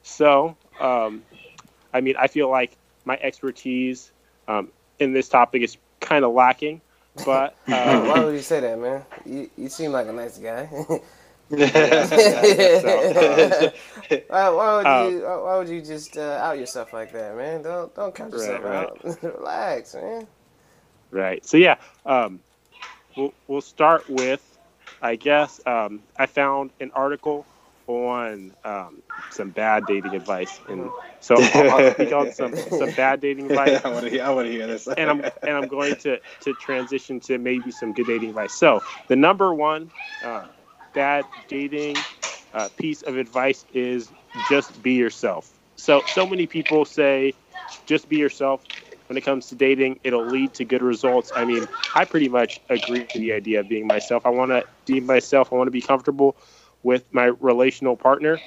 So, um, I mean, I feel like my expertise um, in this topic is kind of lacking, but [LAUGHS] uh, Why would you say that, man? You, you seem like a nice guy. [LAUGHS] So, [LAUGHS] why, why would Uh, you? Why, why would you just uh, out yourself like that, man? Don't don't count yourself Right, out. Relax, man. Right. So yeah, um, we'll we'll start with, I guess um, I found an article on um, some bad dating advice, and so I'll, I'll [LAUGHS] speak on some some bad dating [LAUGHS] advice, I want to hear. I want to hear this. and I'm and I'm going to to transition to maybe some good dating advice. So the number one uh, bad dating uh, piece of advice is just be yourself. So so many people say, just be yourself. When it comes to dating, it'll lead to good results. I mean, I pretty much agree to the idea of being myself. I want to be myself. I want to be comfortable with my relational partner.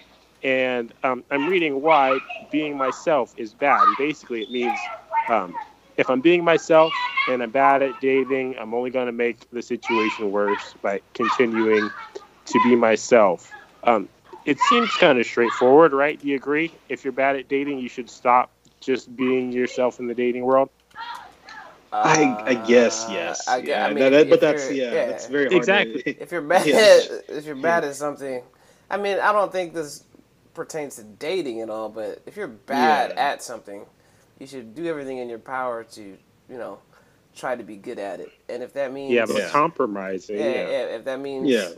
And um, I'm reading why being myself is bad. Basically, it means um, if I'm being myself and I'm bad at dating, I'm only going to make the situation worse by continuing to be myself. Um, it seems kind of straightforward, right? Do you agree? If you're bad at dating, you should stop just being yourself in the dating world. I, I guess Uh, yes. I, yeah, I mean, that- if- but that's you're- yeah, that's very hard. Exactly. To, [LAUGHS] If you're bad, Yeah. [LAUGHS] if you're bad at something, I mean, I don't think this pertains to dating at all. But if you're bad Yeah. at something, you should do everything in your power to, you know, try to be good at it. And if that means, Yeah, but Yeah. compromising. yeah, Yeah, yeah, if that means, yeah,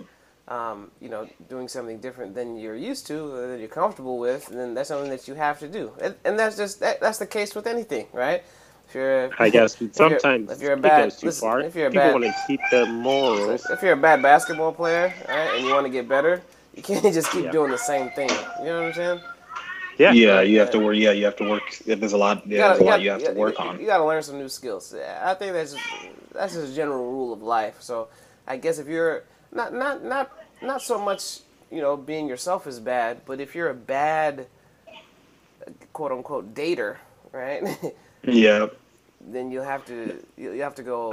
um, you know, doing something different than you're used to, or that you're comfortable with, then that's something that you have to do. And, and that's just that, that's the case with anything, right? If you're, I guess but if you're- sometimes if you're a it bad- goes too listen, far. if you're a People bad- want to keep their morals. if you're a bad basketball player, right, and you want to get better, you can't [LAUGHS] just keep Yeah. doing the same thing. You know what I'm saying? Yeah, yeah. You have to work. Yeah, you have to work. yeah, There's a lot. Yeah, there's a lot you have to work on. You got to learn some new skills. I think that's that's just a general rule of life. So I guess if you're not not not not so much you know being yourself is bad, but if you're a bad quote unquote dater, right, [LAUGHS] Yeah, then you have to you have to go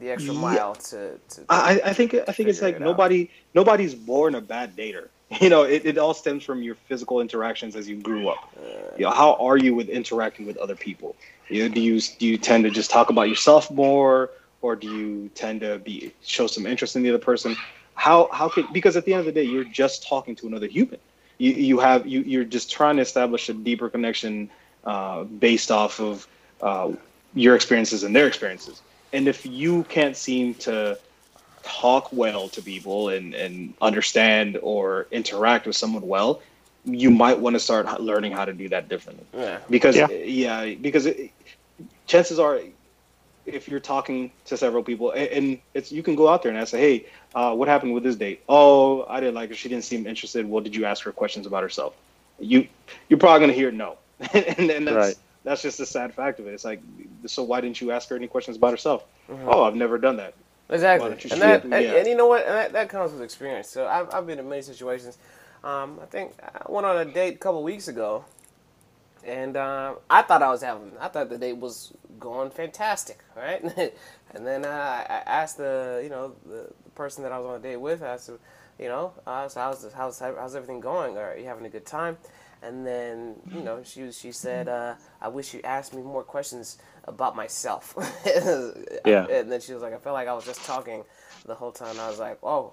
the extra Yeah. mile to. to I, I think I think it's like it out. nobody nobody's born a bad dater. [LAUGHS] You know, it, it all stems from your physical interactions as you grew up. Uh, you know, how are you with interacting with other people? You know, do you do you tend to just talk about yourself more, or do you tend to be show some interest in the other person? How how can because at the end of the day, you're just talking to another human. You you have you you're just trying to establish a deeper connection uh, based off of uh, your experiences and their experiences. And if you can't seem to talk well to people and, and understand or interact with someone well, you might want to start learning how to do that differently. yeah. Because Yeah. yeah, because it, chances are, if you're talking to several people, and, and it's you can go out there and ask, hey, uh, what happened with this date? Oh, I didn't like her. She didn't seem interested. Well, did you ask her questions about herself? You you're probably gonna hear no, [LAUGHS] and then that's Right. that's just the sad fact of it. It's like, so why didn't you ask her any questions about herself? Mm-hmm. Oh, I've never done that. Why Exactly, don't you and shoot that, them? and, Yeah. and you know what, and that, that comes with experience. So I've, I've been in many situations. Um, I think I went on a date a couple weeks ago, and um, I thought I was having, I thought the date was going fantastic, right? [LAUGHS] and then uh, I asked the, you know, the, the person that I was on a date with, I said, you know, uh, so how's, how's how's everything going? Are you having a good time? And then, you know, she she said, uh, I wish you asked me more questions about myself. [LAUGHS] Yeah. And then she was like, I felt like I was just talking the whole time. I was like, oh,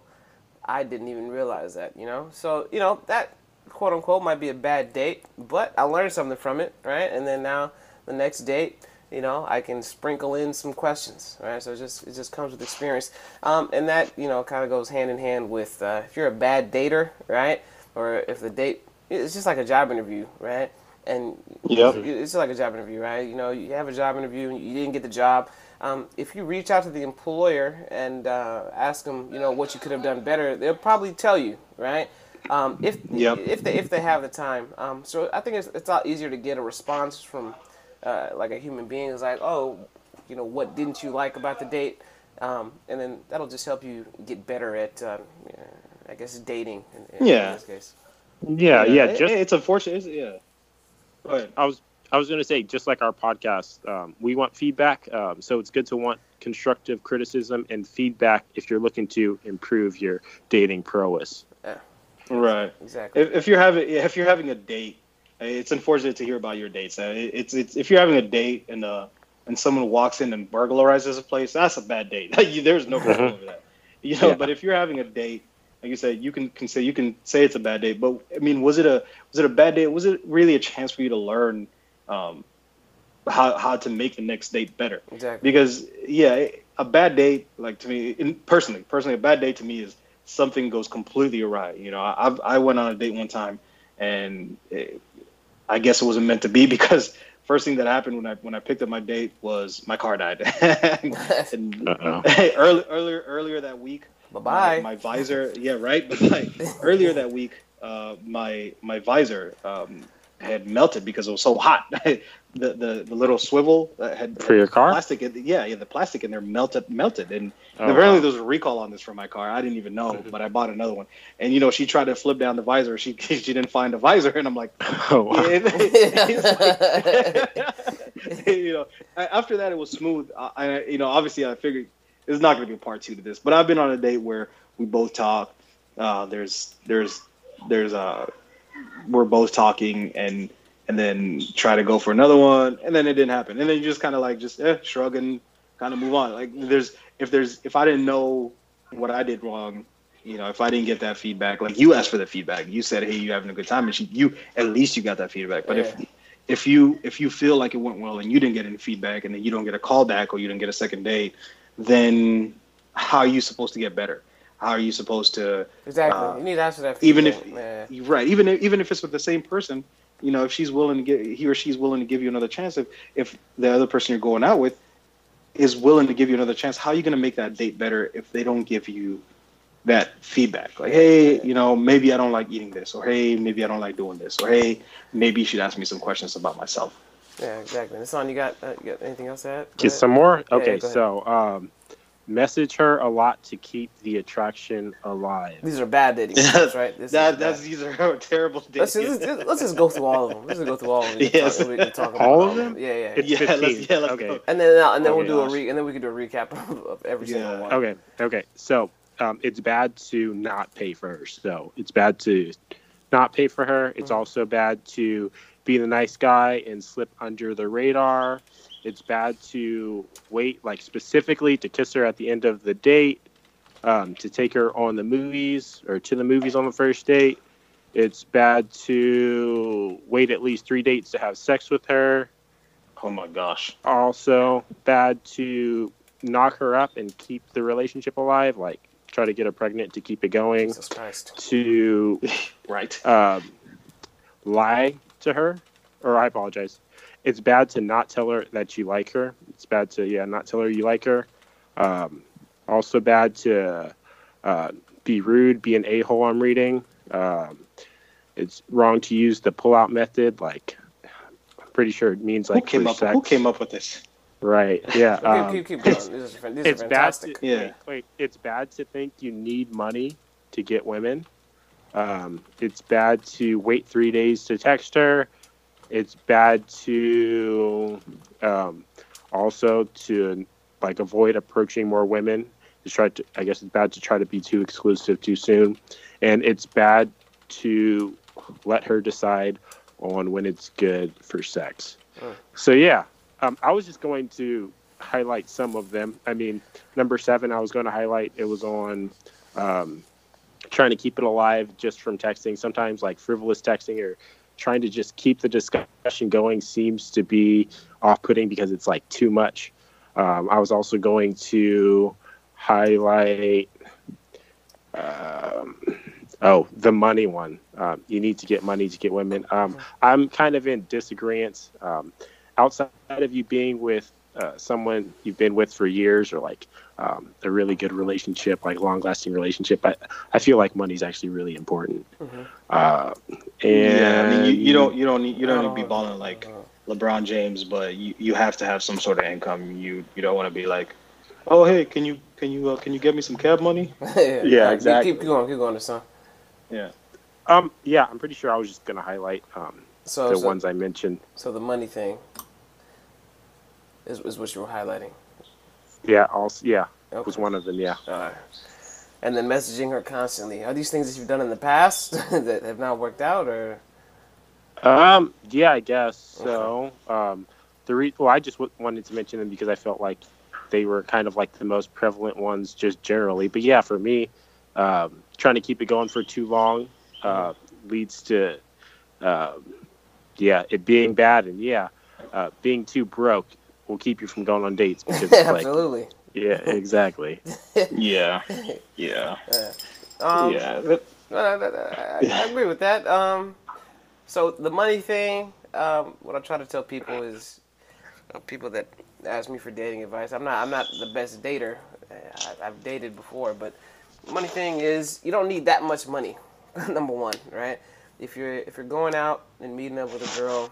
I didn't even realize that, you know? So, you know, that quote unquote might be a bad date, but I learned something from it, right? And then now the next date, you know, I can sprinkle in some questions, right? So it just it just comes with experience, um, and that you know kind of goes hand in hand with uh, if you're a bad dater, right? Or if the date it's just like a job interview, right? And Yep. it's like a job interview, right? You know, you have a job interview and you didn't get the job. Um, if you reach out to the employer and uh, ask them, you know, what you could have done better, they'll probably tell you, right? Um, if Yep. if they if they have the time. Um, so I think it's it's a lot easier to get a response from uh, like a human being. It's like, oh, you know, what didn't you like about the date? Um, and then that'll just help you get better at, uh, I guess, dating. In, in Yeah. this case. Yeah, yeah. it- Just it's unfortunate. It's, yeah. Go ahead. I was I was going to say, just like our podcast, um, we want feedback. Um, so it's good to want constructive criticism and feedback if you're looking to improve your dating prowess. Right. Exactly. If, if you're having if you're having a date, it's unfortunate to hear about your dates. Uh, It's it's if you're having a date and uh and someone walks in and burglarizes a place, that's a bad date. [LAUGHS] You- There's no control over that. You know. Yeah. But if you're having a date, like you said, you can, can say you can say it's a bad date. But I mean, was it a was it a bad date? Was it really a chance for you to learn um, how how to make the next date better? Exactly. because yeah a bad date like to me in, personally personally a bad date to me is something goes completely awry. You know i i went on a date one time and it, i guess it wasn't meant to be [LAUGHS] because first thing that happened when i when i picked up my date was my car died. [LAUGHS] And [LAUGHS] early, earlier earlier that week Bye my, bye. my visor yeah right? But like earlier that week uh my my visor um had melted because it was so hot [LAUGHS] the the, the little swivel that had For your car? plastic in, yeah yeah the plastic in there melted melted and Oh, apparently wow. There was a recall on this for my car i didn't even know [LAUGHS] but i bought another one and you know she tried to flip down the visor she [LAUGHS] she didn't find the visor and i'm like Oh, wow. yeah, like- you know, after that it was smooth. I, I, you know, obviously I figured there's not going to be a part two to this, but I've been on a date where we both talk. Uh, there's, there's, there's uh we're both talking and and then try to go for another one, and then it didn't happen, and then you just kind of like just eh, shrug and kind of move on. Like there's if there's if I didn't know what I did wrong. You know, if I didn't get that feedback, like you asked for the feedback, you said, "Hey, you having a good time," and she, you at least you got that feedback. But if if you if you feel like it went well and you didn't get any feedback and then you don't get a call back or you didn't get a second date, then how are you supposed to get better? How are you supposed to Exactly. uh, you need to answer that. even if feedback, man. you're right, even if, even if it's with the same person, you know, if she's willing to get he or she's willing to give you another chance, if if the other person you're going out with is willing to give you another chance, how are you going to make that date better if they don't give you that feedback? Like, hey, you know, maybe I don't like eating this, or hey, maybe I don't like doing this, or hey, maybe you should ask me some questions about myself. Yeah, exactly. Nassan, you got uh, you got anything else to add? Go Get ahead. some more? Okay, go ahead. so um, message her a lot to keep the attraction alive. These are bad dating [LAUGHS] tips, right? This is that bad. that's these are [LAUGHS] terrible Let's just, let's, let's just go through all of them. Let's just go through all of them. [LAUGHS] Yes. talk, we can talk about All of them? Yeah, yeah. It's Yeah, 15. let's- yeah, let's okay. go. and then uh, and then Oh, we'll do a re- and then we can do a recap of, of every single one. Okay. Okay. So um, it's bad to not pay for her. So it's bad to not pay for her. It's also bad to be the nice guy and slip under the radar. It's bad to wait, like specifically to kiss her at the end of the date, um, to take her on the movies or to the movies on the first date. It's bad to wait at least three dates to have sex with her Oh my gosh. also bad to knock her up and keep the relationship alive like try to get her pregnant to keep it going Jesus Christ. to Right. um, lie to her or i apologize it's bad to not tell her that you like her it's bad to yeah not tell her you like her um, also bad to uh, be rude be an a-hole i'm reading um, it's wrong to use the pull-out method like i'm pretty sure it means like who came up sex. who came up with this? Right. Yeah. [LAUGHS] keep, um, keep, keep going. These are, these it's bad. fantastic. To, Yeah. wait, wait, it's bad to think you need money to get women. Um, it's bad to wait three days to text her. It's bad to um, also to like avoid approaching more women. To try to, I guess it's bad to try to be too exclusive too soon, and it's bad to let her decide on when it's good for sex. Mm. So yeah, um, I was just going to highlight some of them. I mean, number seven, I was going to highlight. It was on um, trying to keep it alive just from texting. Sometimes like frivolous texting or trying to just keep the discussion going seems to be off-putting because it's like too much. Um, I was also going to highlight. Um, oh, the money one. Um, you need to get money to get women. Um, I'm kind of in disagreement. Um, outside of you being with uh, someone you've been with for years or like um, a really good relationship, like long lasting relationship, I, I feel like money's actually really important. Mm-hmm. Uh, and yeah, I mean, you, you don't you don't need you don't need to be Oh, balling like. LeBron James, but you, you have to have some sort of income. You you don't want to be like, oh hey, can you can you uh, can you get me some cab money? [LAUGHS] yeah, [LAUGHS] Yeah, Keep- exactly. Keep, keep going, keep going, son. Yeah. Um, yeah, I'm pretty sure I was just gonna highlight um, So, the so, ones I mentioned. so the money thing is, is what you were highlighting. Yeah, also yeah, Okay. was one of them. Yeah. Alright. And then messaging her constantly. Are these things that you've done in the past [LAUGHS] that have not worked out, or Um, yeah, I guess so. Um, the re- well, I just w- wanted to mention them because I felt like they were kind of like the most prevalent ones, just generally. But yeah, for me, um, trying to keep it going for too long uh, leads to, um, yeah, it being bad, and yeah, uh, being too broke will keep you from going on dates because [LAUGHS] it's like, absolutely? yeah, exactly. [LAUGHS] Yeah. Yeah. Um, yeah. That- No, no, no, no, I, I agree with that. Um, so the money thing, um, what I try to tell people is, uh, people that ask me for dating advice. I'm not, I'm not the best dater. I, I've dated before, but the money thing is, you don't need that much money. [LAUGHS] Number one, right? If you're if you're going out and meeting up with a girl,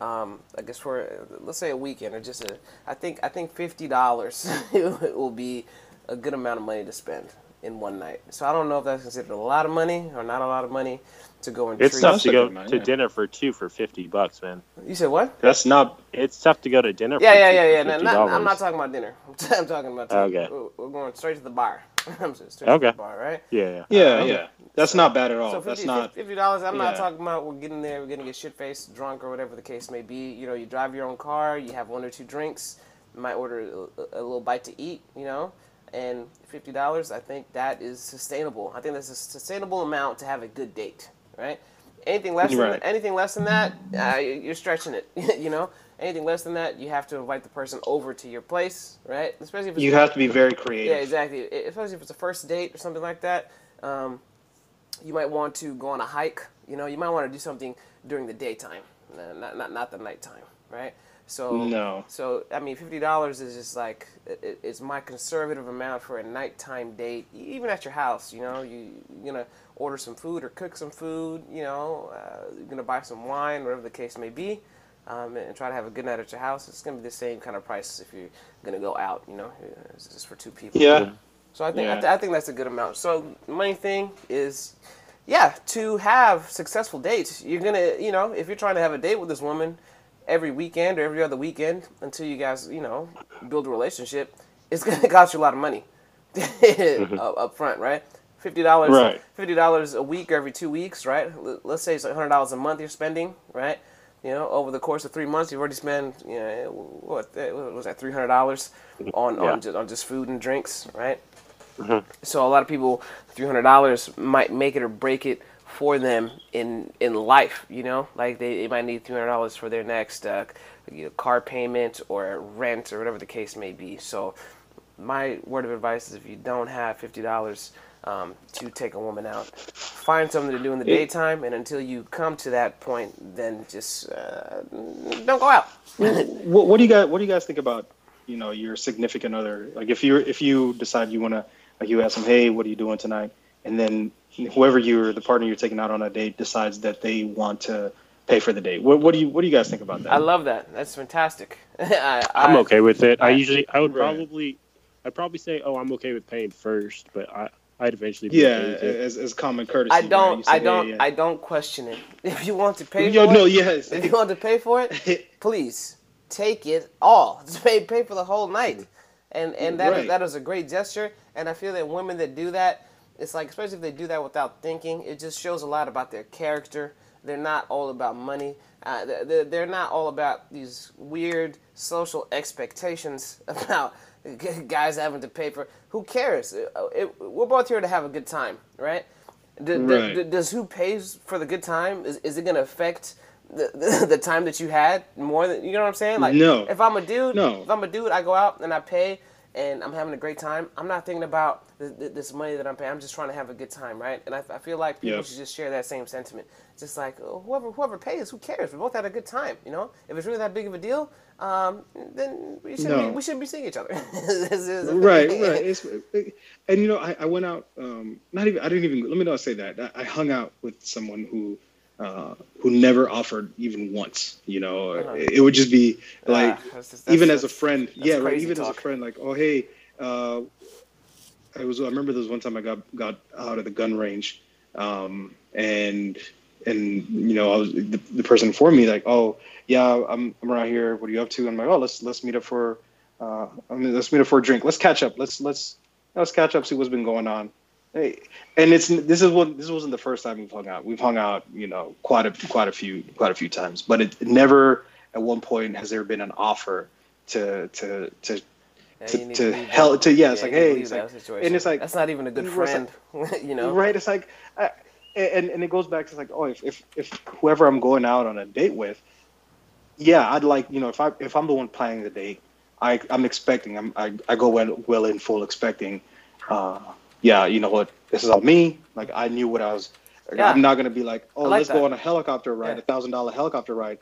um, I guess for let's say a weekend or just a, I think I think fifty dollars [LAUGHS] will be a good amount of money to spend in one night. So I don't know if that's considered a lot of money or not a lot of money to go and It's treat. tough That's to go good to yeah. dinner for two for fifty bucks, man. You said what? That's not. It's tough to go to dinner. Yeah, for yeah, two yeah, yeah. No, $50. not, I'm not talking about dinner. [LAUGHS] I'm talking about Okay. we're, we're going straight to the bar. [LAUGHS] I'm just straight Okay. to the bar, right? Yeah, yeah. Yeah, yeah. That's not bad at all. So Oh, That's 50 not. fifty dollars. I'm not talking about we're getting there, we're gonna get shit faced, drunk, or whatever the case may be. You know, you drive your own car, you have one or two drinks, you might order a, a little bite to eat. You know, and fifty dollars. I think that is sustainable. I think that's a sustainable amount to have a good date, right? Anything less than Right. anything less than that, uh, you're stretching it. [LAUGHS] you know, anything less than that, you have to invite the person over to your place, right? Especially if it's You have to be very creative. yeah, exactly. Especially if it's a first date or something like that. Um, you might want to go on a hike. You know, you might want to do something during the daytime, not not not the nighttime, right? So No. So I mean, fifty dollars is just like it, it- it's my conservative amount for a nighttime date, even at your house. You know, you you're gonna order some food or cook some food. You know, uh, you're gonna buy some wine, whatever the case may be. Um, and try to have a good night at your house. It's gonna be the same kind of price if you're gonna go out. You know, it's just for two people. Yeah. So I think I, th- I think that's a good amount. So the main thing is, yeah, to have successful dates. You're gonna, you know, if you're trying to have a date with this woman every weekend or every other weekend until you guys, you know, build a relationship, it's gonna [LAUGHS] cost you a lot of money [LAUGHS] up, up front, right? Fifty dollars, Right. fifty dollars a week or every two weeks, right? L- Let's say it's hundred dollars a month you're spending, right? You know, over the course of three months, you've already spent, you know, what, uh, what was that, three hundred dollars on Yeah. on just on just food and drinks, right? So a lot of people, three hundred dollars might make it or break it for them in in life. You know, like they, they might need three hundred dollars for their next uh, you know, car payment or rent or whatever the case may be. So my word of advice is if you don't have fifty dollars um, to take a woman out, find something to do in the daytime, and until you come to that point, then just uh, don't go out. what, what do you guys What do you guys think about you know your significant other? Like if you if you decide you want to like you ask them, hey, what are you doing tonight? And then whoever you're the partner you're taking out on a date decides that they want to pay for the date. What, what do you What do you guys think about that? I love that. That's fantastic. [LAUGHS] I, I'm okay with it. I I- usually, I would Right. probably, I'd probably say, oh, I'm okay with paying first, but I, I'd eventually. Be yeah, okay as, as common courtesy. I don't. You say, I don't. yeah. I don't question it. [LAUGHS] If you want to pay Yo, for no, it, yes. if you want to pay for it, [LAUGHS] please take it all. Just pay pay for the whole night, and and that is, Right. that is a great gesture. And I feel that women that do that, it's like especially if they do that without thinking, it just shows a lot about their character. They're not all about money. Uh, they're- they're, not all about these weird social expectations [LAUGHS] about [LAUGHS] guys having to pay for. Who cares? Uh, it- we're both here to have a good time, right? D- Right. d- does who pays for the good time? Is, is it gonna affect the, the [LAUGHS] the time that you had more than you know what I'm saying? Like, No. If I'm a dude, No. if I'm a dude, I go out and I pay, and I'm having a great time. I'm not thinking about th- th- this money that I'm paying. I'm just trying to have a good time, right? And I, I feel like people Yep. should just share that same sentiment. Just like oh, whoever whoever pays, who cares? We both had a good time, you know. If it's really that big of a deal, um, then we shouldn't No. be, we shouldn't be seeing each other. [LAUGHS] Right, right. [LAUGHS] It's, and you know, I, I went out. Um, not even. I didn't even. Let me not say that. I, I hung out with someone who, uh, who never offered even once. You know, Uh-huh. it, would just be like, Ah, that's just- even that's- as a friend. Yeah, right. Even as a friend, like, oh hey, uh, I was. I remember there was one time I got got out of the gun range, um, and and you know, I was the, the person informed me like, oh yeah, I'm I'm around here. What are you up to? And I'm like, oh, let's let's meet up for, uh, I mean, let's meet up for a drink. Let's catch up. Let's let's let's catch up. See what's been going on. Hey, and it's this is what this wasn't the first time we've hung out. We've hung out, you know, quite a quite a few quite a few times. But it never at one point has there been an offer to to to Yeah, to- to that- to- yeah, it's like, need to hey, it's like- and it's like- that's not even a good friend, [LAUGHS] you know. Right. It's like, I, and and it goes back to like, oh, if, if if whoever I'm going out on a date with, yeah, I'd like you know if I if I'm the one planning the date, I I'm expecting I'm I, I go well well in full expecting, uh, yeah, you know what, this is all me. Like I knew what I was. Yeah. I'm not gonna be like, oh, like let's that. go on a helicopter ride, a thousand dollar helicopter ride.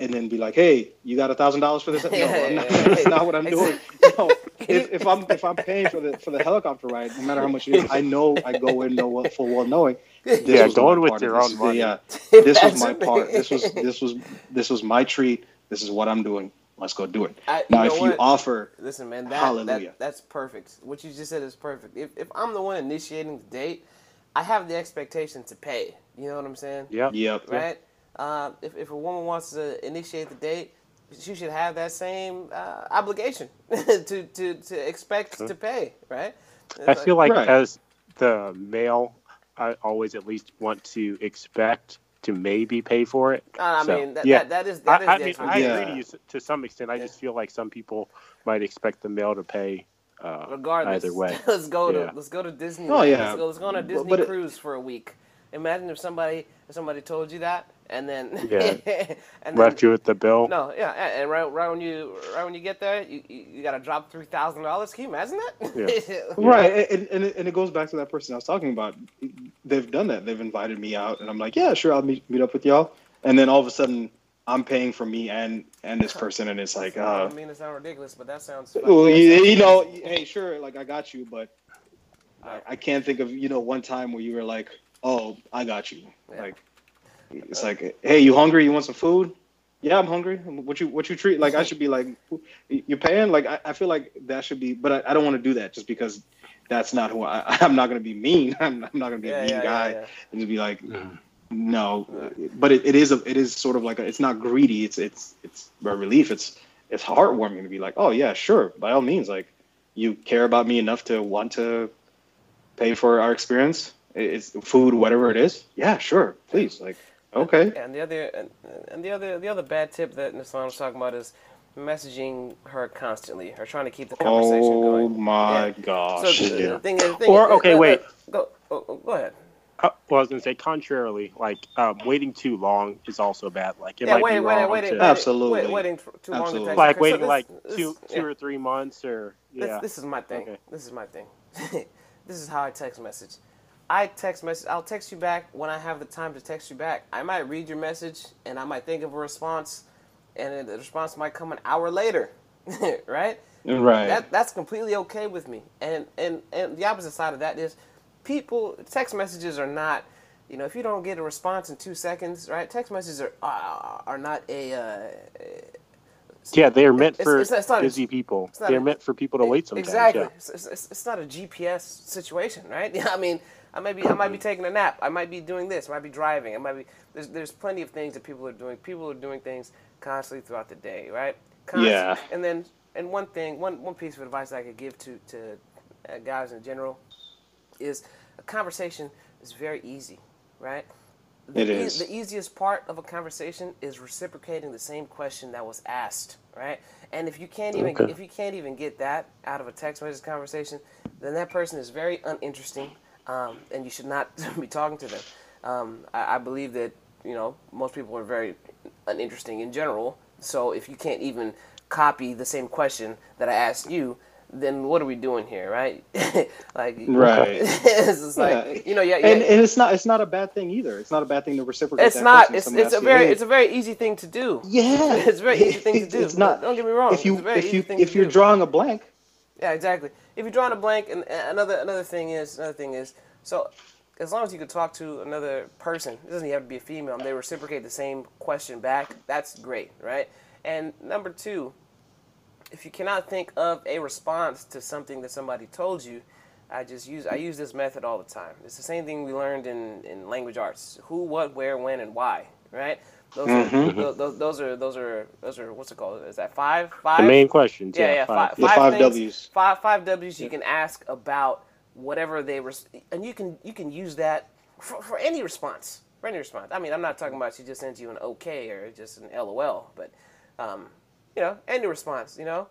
And then be like, "Hey, you got a thousand dollars for this?" [LAUGHS] No, Yeah, I'm not, yeah, yeah. that's not what I'm doing. [LAUGHS] No, if, if I'm if I'm paying for the for the helicopter ride, no matter how much it is, I know I go in know what full well knowing. [LAUGHS] This Yeah, was going with part. your own money. Yeah, this was my part. This was this was this was my treat. This is what I'm doing. Let's go do it. I- now, if what? you offer, Listen, man, that, Hallelujah. that that's perfect. What you just said is perfect. If if I'm the one initiating the date, I have the expectation to pay. You know what I'm saying? Yeah. yep, Right. Uh, if if a woman wants to initiate the date, she should have that same uh, obligation [LAUGHS] to, to to expect to pay. Right. I feel like Right. as the male, I always at least want to expect to maybe pay for it. Uh, I So, mean, that, yeah. that, that is that I, is I mean, I expectation. Yeah. agree to you to some extent. I Yeah. just feel like some people might expect the male to pay uh, Regardless, either way. [LAUGHS] let's go to let's go to Disney. Oh, yeah. let's go, let's go on a Disney but it- cruise for a week. Imagine if somebody if somebody told you that and then [LAUGHS] Yeah. and then, Left you with the bill. no yeah and and right, right when you right when you get there you you, you got to drop three thousand dollars. Can you imagine that? [LAUGHS] right. And, and and it goes back to that person I was talking about. They've done that. They've invited me out, and I'm like, yeah, sure, I'll meet meet up with y'all. And then all of a sudden, I'm paying for me and and this person, and it's like, [LAUGHS] I uh, don't mean to sound ridiculous, but that sounds. well, you, you know, hey, sure, like I got you, but I, I can't think of you know one time where you were like, oh, I got you. Yeah. Like, it's like, hey, you hungry? You want some food? Yeah, I'm hungry. What you what you treat? Like I should be like, you're paying. Like I, I feel like that should be, but I, I don't want to do that just because that's not who I. [LAUGHS] I'm not gonna be mean. [LAUGHS] I'm, I'm not gonna be Yeah, a mean yeah, yeah, guy yeah. and just be like, no. But it, it is a it is sort of like a, it's not greedy. It's it's it's a relief. It's it's heartwarming to be like, oh yeah, sure, by all means, like you care about me enough to want to pay for our experience. It's food, whatever it is. Yeah, sure, please. Like, okay. And the other and, and the other the other bad tip that Nassan was talking about is messaging her constantly or trying to keep the conversation Oh going. Oh my Yeah. gosh. So the, Yeah. the thing is, the thing Or, is- okay, uh, uh, wait. Go oh, oh, go ahead. Uh, well, I was gonna say, contrarily, like um, waiting too long is also bad. Like it yeah, might waiting, be waiting, wrong waiting, to, waiting, Absolutely. wait- waiting for too long to Absolutely. like Okay, so waiting this- like this- two, two yeah. or three months, or This, yeah. this is my thing. Okay. This is my thing. [LAUGHS] this is how I text message. I text message. I'll text you back when I have the time to text you back. I might read your message and I might think of a response, and the response might come an hour later, [LAUGHS] right? Right. That that's completely okay with me. And and and the opposite side of that is, people text messages are not. You know, if you don't get a response in two seconds, right? Text messages are are, are not a. Uh, yeah, they are meant It's- for it's it's not busy people. They're meant for people to wait sometimes. Exactly. Yeah. It's, not a GPS situation, right? Yeah, [LAUGHS] I mean, I might be I might be taking a nap. I might be doing this. I might be driving. I might be there's there's plenty of things that people are doing. People are doing things constantly throughout the day, right? Yeah. And then and one thing, one one piece of advice I could give to to uh, guys in general is a conversation is very easy, right? The It is. the easiest part of a conversation is reciprocating the same question that was asked, right? And if you can't even Okay. if you can't even get that out of a text message conversation, then that person is very uninteresting. Um, and you should not [LAUGHS] be talking to them. Um, I, I believe that you know most people are very uninteresting in general. So if you can't even copy the same question that I asked you, then what are we doing here, right? [LAUGHS] like, [LAUGHS] Right. it's like Yeah. you know, yeah, yeah. And, and it's not it's not a bad thing either. It's not a bad thing to reciprocate. it's not. It's it's a asks you, very it's a very easy thing to do. yeah. it's a very easy thing to do. It's not. Don't get me wrong. If you it's a very if you if you're do. drawing a blank, Yeah, exactly. If you're drawing a blank, and another another thing is another thing is so as long as you can talk to another person, it doesn't have to be a female, and they reciprocate the same question back. That's great, right? And number two, if you cannot think of a response to something that somebody told you, I just use I use this method all the time. It's the same thing we learned in, in language arts: who, what, where, when, and why. Right? Those are those, those, those are those are those are what's it called? Is that five? Five? The main questions. Yeah, Yeah, yeah, five. five, The five, five things, Ws. Five five W's you can ask about whatever they res- and you can you can use that for, for any response. For any response. I mean, I'm not talking about she just sends you an okay or just an LOL, but um, you know, any response. You know,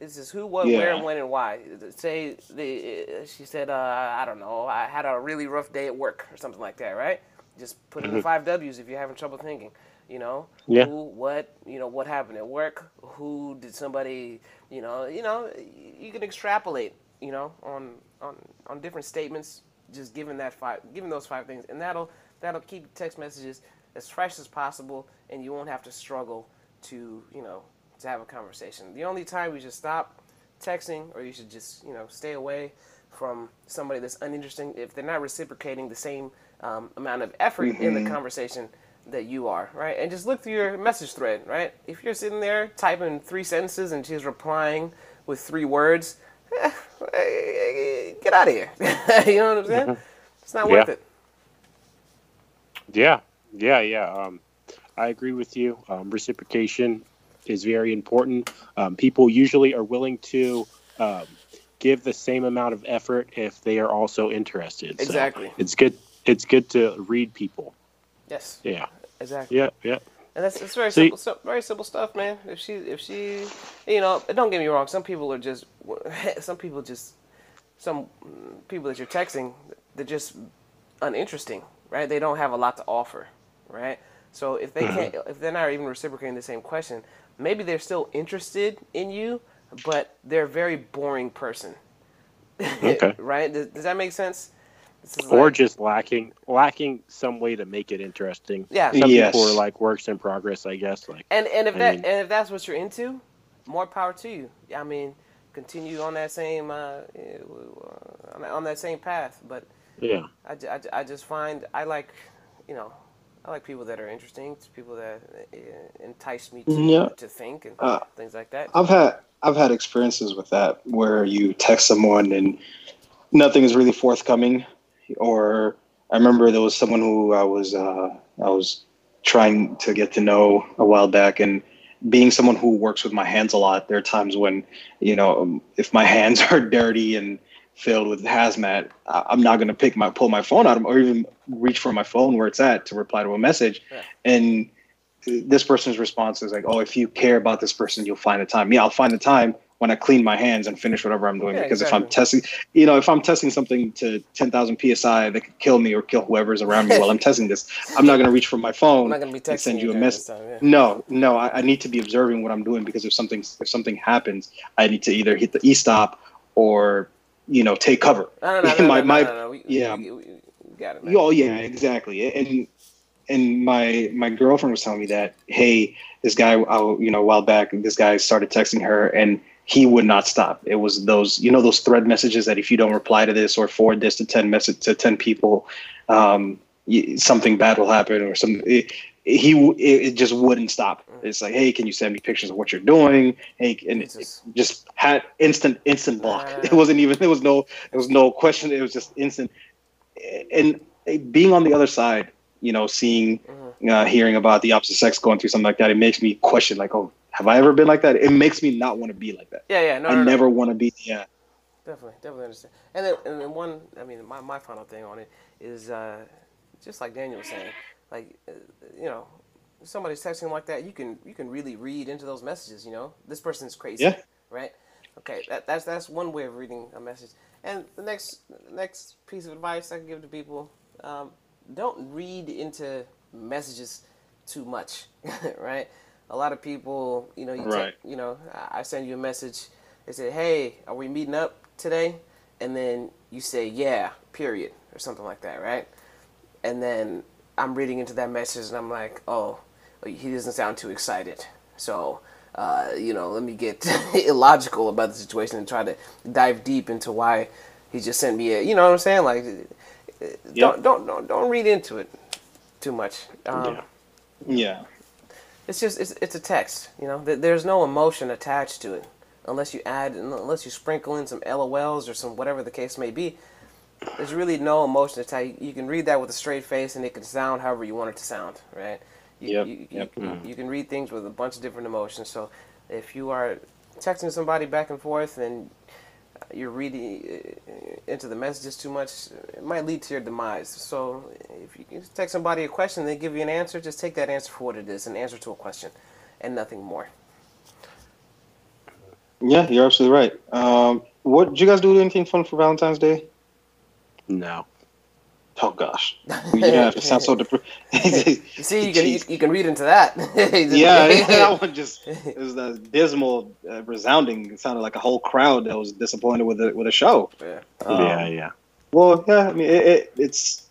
it's just who, what, where, Yeah. when, and why. Say the she said, uh, I don't know, I had a really rough day at work or something like that, right? Just put in the five W's if you're having trouble thinking. You know, Yeah. who, what, you know, what happened at work? Who did somebody, you know, you know, you can extrapolate, you know, on on on different statements. Just given that five, given those five things, and that'll that'll keep text messages as fresh as possible, and you won't have to struggle to, you know, to have a conversation. The only time we should stop texting, or you should just, you know, stay away from somebody that's uninteresting if they're not reciprocating the same um, amount of effort in the conversation that you are, right? And just look through your message thread, right? If you're sitting there typing three sentences and she's replying with three words, eh, [LAUGHS] get out of here. [LAUGHS] you know what I'm saying? It's not worth it. Yeah, yeah, yeah. Um, I agree with you. Um, reciprocation is very important. Um, people usually are willing to um, give the same amount of effort if they are also interested. So Exactly. it's good. It's good to read people. Yes, Yeah. Exactly. Yeah. Yeah. And that's it's very you- simple, so, very simple stuff, man. If she, if she, you know, don't get me wrong. Some people are just, [LAUGHS] some people just, some people that you're texting, they're just uninteresting, right? They don't have a lot to offer, right? So if they can't, mm-hmm. if they're not even reciprocating the same question, maybe they're still interested in you, but they're a very boring person. [LAUGHS] Okay. right? Does, does that make sense? This is Or like- just lacking lacking some way to make it interesting. yeah, Some Yes. people are like works in progress, I guess. Like And and if I that mean- and if that's what you're into, more power to you. I mean, continue on that same uh, uh, on that same path. But yeah. I, I, I just find I like, you know, I like people that are interesting, people that uh, entice me to Yeah. to think and Uh, things like that. I've had I've had experiences with that where you text someone and nothing is really forthcoming. Or I remember there was someone who I was uh, I was trying to get to know a while back, and being someone who works with my hands a lot, there are times when you know um, if my [LAUGHS] hands are dirty and filled with hazmat, I'm not gonna pick my pull my phone out or even reach for my phone where it's at to reply to a message, Yeah. and this person's response is like, "Oh, if you care about this person, you'll find the time." Yeah, I'll find the time when I clean my hands and finish whatever I'm doing. Yeah, because if I'm testing, you know, if I'm testing something to 10,000 psi that could kill me or kill whoever's around me while I'm [LAUGHS] testing this, I'm not going to reach for my I'm phone not gonna be and send you a message. time, yeah. No, no, I, I need to be observing what I'm doing because if something if something happens, I need to either hit the e stop or you know take cover. No, no, no, [LAUGHS] my my. We, yeah. we, we, we got it, man. Oh yeah, exactly. And and my my girlfriend was telling me that hey, this guy, I, you know, a while back, this guy started texting her and he would not stop. It was those you know those thread messages that if you don't reply to this or forward this to ten message to ten people, um, something bad will happen or some. It, he it, just wouldn't stop. It's like, hey, can you send me pictures of what you're doing? Hey, and it, just had instant instant block. [LAUGHS] It wasn't even there was no there was no question. It was just instant. And being on the other side, you know, seeing, Mm-hmm. uh, hearing about the opposite sex going through something like that, it makes me question, like, oh, have I ever been like that? It makes me not want to be like that. Yeah, yeah, no, I no, no. never want to be. Yeah, Definitely, definitely understand. And then, and then one, I mean, my, my final thing on it is uh, just like Daniel was saying, like, uh, you know, if somebody's texting like that, you can you can really read into those messages. You know, this person's crazy, Yeah. right? Okay, that, that's that's one way of reading a message. And the next next piece of advice I can give to people: um, don't read into messages too much, [LAUGHS] right? A lot of people, you know, you, Right. you know, I send you a message. They say, "Hey, are we meeting up today?" And then you say, "Yeah," period, or something like that, right? And then I'm reading into that message, and I'm like, "Oh, he doesn't sound too excited." So, uh, you know, let me get [LAUGHS] illogical about the situation and try to dive deep into why he just sent me a. You know what I'm saying? Like, uh, don't don't don't don't read into it too much. Um, Yeah. Yeah. It's just it's, it's a text, you know. There- There's no emotion attached to it, unless you add unless you sprinkle in some LOLs or some whatever the case may be. There's really no emotion attached. You can read that with a straight face, and it can sound however you want it to sound, right? You, Yep, You, yep. you, mm-hmm. you can read things with a bunch of different emotions. So if you are texting somebody back and forth and you're reading uh, into the messages too much, it might lead to your demise. So if you can text somebody a question, they give you an answer, just take that answer for what it is, an answer to a question, and nothing more. Yeah, you're absolutely right. Um, what did you guys do anything fun for Valentine's Day? No. Oh [LAUGHS] gosh, you don't have to sound so depressed. See, you can you, you can read into that. [LAUGHS] yeah, that one just [LAUGHS] it was that dismal, uh, resounding. It sounded like a whole crowd that was disappointed with the with the show. Yeah. Um, yeah, yeah. Well, yeah, I mean, it, it, it's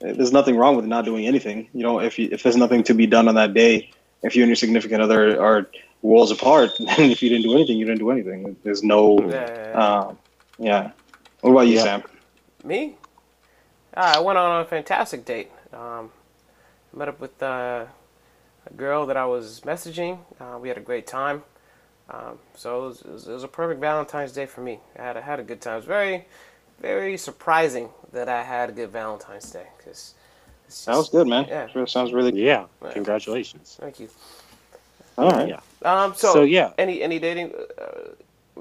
there's nothing wrong with not doing anything. You know, if you, if there's nothing to be done on that day, if you and your significant other are worlds apart, then if you didn't do anything, you didn't do anything. There's no, Yeah. um, yeah. What about you, Yeah. Sam? Me? Ah, I went on a fantastic date. Um, met up with uh, a girl that I was messaging. Uh, we had a great time. Um, so it was, it, was, it was a perfect Valentine's Day for me. I had a, had a good time. It was very, very surprising that I had a good Valentine's Day. Cause it's That was good, man. Yeah. Sure sounds really good. Yeah. Right. Congratulations. Thank you. All right. Yeah. Um, so, So, yeah. any any dating? Uh, we're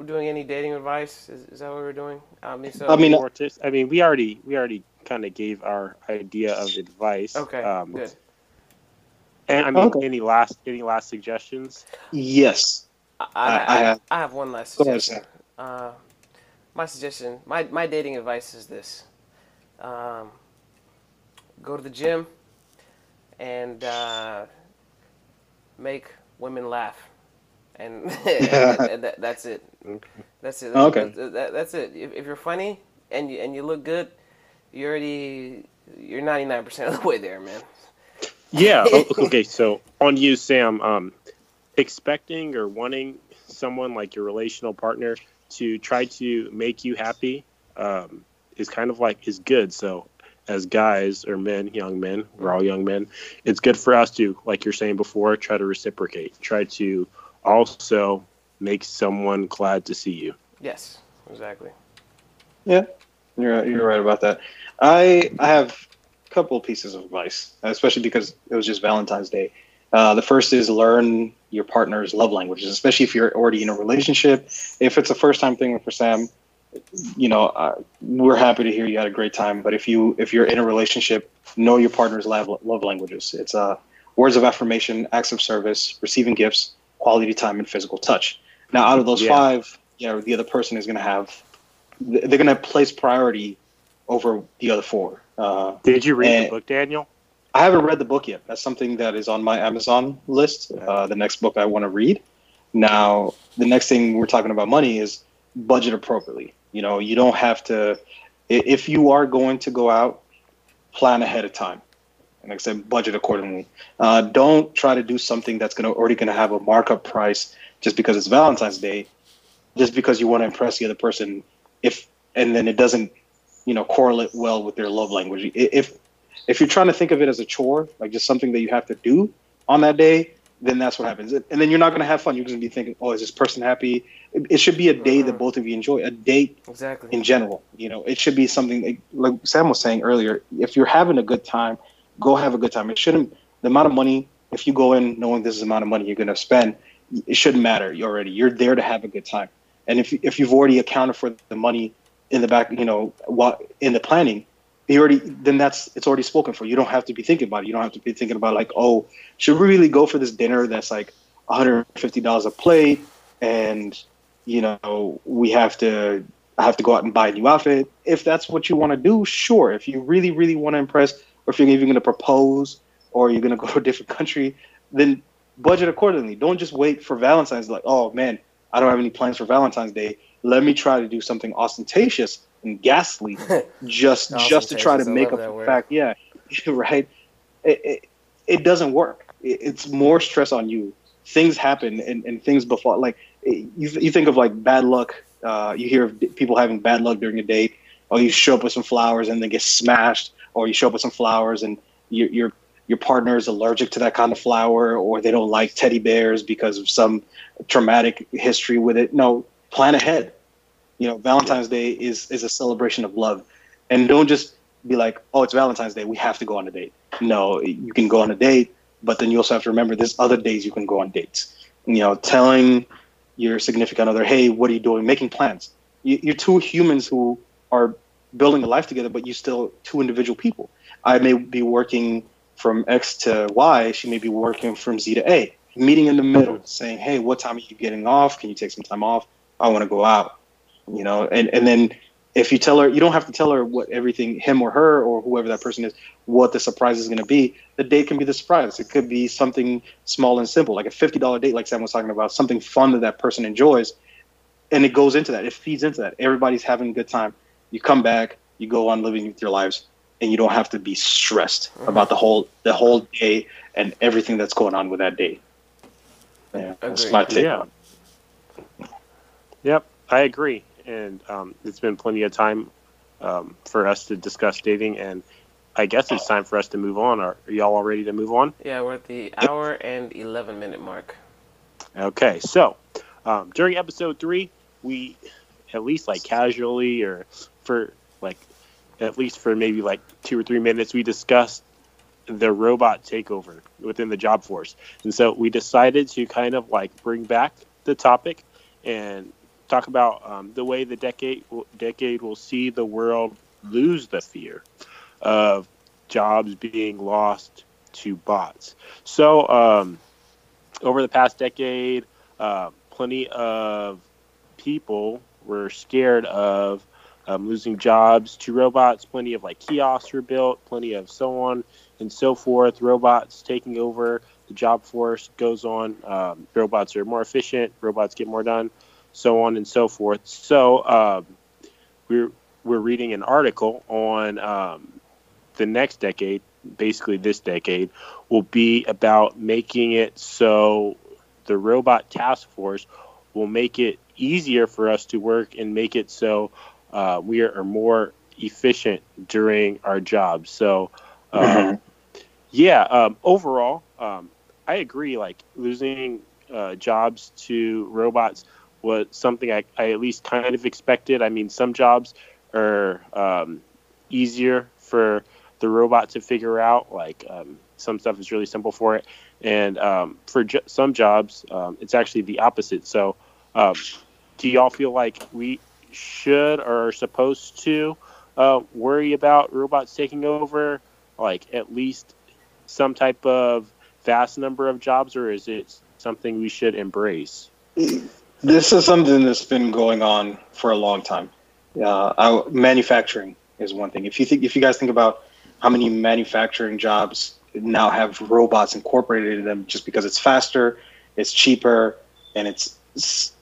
doing any dating advice? Is, is that what we're doing? I mean, so I mean, More tips? I mean, we already we already kind of gave our idea of advice. okay, Um, good. And I mean, Okay. any last any last suggestions? Yes. I, I- I, I I, have- I have one last Go ahead, suggestion. Uh, my suggestion, my, my dating advice is this: um, go to the gym and uh, make women laugh, and, and [LAUGHS] [LAUGHS] that, that's it. That's it. Okay. That- that- that's it. If, if you're funny and you and you look good, you already you're 99 percent of the way there, man. Yeah. [LAUGHS] okay. So on you, Sam. Um, expecting or wanting someone like your relational partner to try to make you happy um, is kind of like is good. So as guys or men, young men, we're all young men. It's good for us to, like you're saying before, try to reciprocate. Try to also make someone glad to see you. Yes, exactly. Yeah, you're you're right about that. I I have a couple pieces of advice, especially because it was just Valentine's Day. Uh, the first is learn your partner's love languages, especially if you're already in a relationship. If it's a first time thing for Sam, you know, uh, we're happy to hear you had a great time. But if you if you're in a relationship, know your partner's love love languages. It's uh, words of affirmation, acts of service, receiving gifts, quality time, and physical touch. Now, out of those Yeah. five, you know, the other person is going to have they're going to place priority over the other four. Uh, Did you read the book, Daniel? I haven't read the book yet. That's something that is on my Amazon list. Uh, the next book I want to read. Now, the next thing we're talking about money is budget appropriately. You know, you don't have to. If you are going to go out, plan ahead of time, and like I said, budget accordingly. Uh, don't try to do something that's going to already going to have a markup price just because it's Valentine's Day, just because you want to impress the other person. If and then it doesn't, you know, correlate well with their love language. If if you're trying to think of it as a chore, like just something that you have to do on that day, then that's what happens. And then you're not going to have fun. You're going to be thinking, oh, is this person happy? It, should be a day that Mhm. both of you enjoy, a date Exactly. in general. You know, it should be something like, like Sam was saying earlier. If you're having a good time, go have a good time. It shouldn't, the amount of money, if you go in knowing this is the amount of money you're going to spend, it shouldn't matter you already. You're there to have a good time. And if, if you've already accounted for the money in the back, you know, what in the planning, you already then that's it's already spoken for. You don't have to be thinking about it. You don't have to be thinking about like, oh, should we really go for this dinner that's like $150 a plate and you know, we have to I have to go out and buy a new outfit. If that's what you want to do, sure. If you really, really want to impress, or if you're even going to propose, or you're going [LAUGHS] to go to a different country, then budget accordingly. Don't just wait for Valentine's. Like, oh man, I don't have any plans for Valentine's Day. Let me try to do something ostentatious and ghastly, [LAUGHS] just just to try to make up for the fact. Yeah, [LAUGHS] right. It, it, it doesn't work. It, it's more stress on you. Things happen and, and things befall. Like you, you think of like bad luck. Uh, you hear of people having bad luck during a date, or you show up with some flowers and then get smashed, or you show up with some flowers and you, your your partner is allergic to that kind of flower, or they don't like teddy bears because of some traumatic history with it. No, plan ahead. You know, Valentine's Day is is a celebration of love, and don't just be like, oh, it's Valentine's Day, we have to go on a date. No, you can go on a date, but then you also have to remember there's other days you can go on dates. You know, telling your significant other, hey, what are you doing? Making plans. You're two humans who are building a life together, but you still two individual people. I may be working from X to Y. She may be working from Z to A. Meeting in the middle, saying, hey, what time are you getting off? Can you take some time off? I want to go out. You know, and and then if you tell her, you don't have to tell her what everything, him or her or whoever that person is, what the surprise is going to be. The date can be the surprise. It could be something small and simple, like a $50 date, like Sam was talking about, something fun that that person enjoys. And it goes into that. It feeds into that. Everybody's having a good time. You come back, you go on living with your lives, and you don't have to be stressed mm-hmm. about the whole the whole day and everything that's going on with that day. Yeah, that's my take. Yeah. Yep, I agree and um, it's been plenty of time um, for us to discuss dating. And I guess it's time for us to move on. Are, are y'all all ready to move on? Yeah, we're at the hour and eleven minute mark. Okay, so um, during episode three, we at least like casually or for like at least for maybe like two or three minutes, we discussed the robot takeover within the job force. And so we decided to kind of like bring back the topic and talk about um, the way the decade decade will see the world lose the fear of jobs being lost to bots. So um, over the past decade, uh, plenty of people were scared of um, losing jobs to robots. Plenty of like kiosks were built, plenty of so on and so forth. Robots taking over the job force goes on. Um, robots are more efficient. Robots get more done so on and so forth. So um, we're we're reading an article on um, the next decade, basically this decade, will be about making it so the robot task force will make it easier for us to work and make it so uh, we are more efficient during our jobs. So, um, mm-hmm. yeah, um, overall, um, I agree. Like losing uh, jobs to robots was something I, I at least kind of expected. I mean, some jobs are um, easier for the robot to figure out. Like um, some stuff is really simple for it, and um, for jo- some jobs, um, it's actually the opposite. So, um, do y'all feel like we should or are supposed to uh, worry about robots taking over, like at least some type of vast number of jobs, or is it something we should embrace? This is something that's been going on for a long time. Uh, manufacturing is one thing. If you think, if you guys think about how many manufacturing jobs now have robots incorporated in them, just because it's faster, it's cheaper, and it's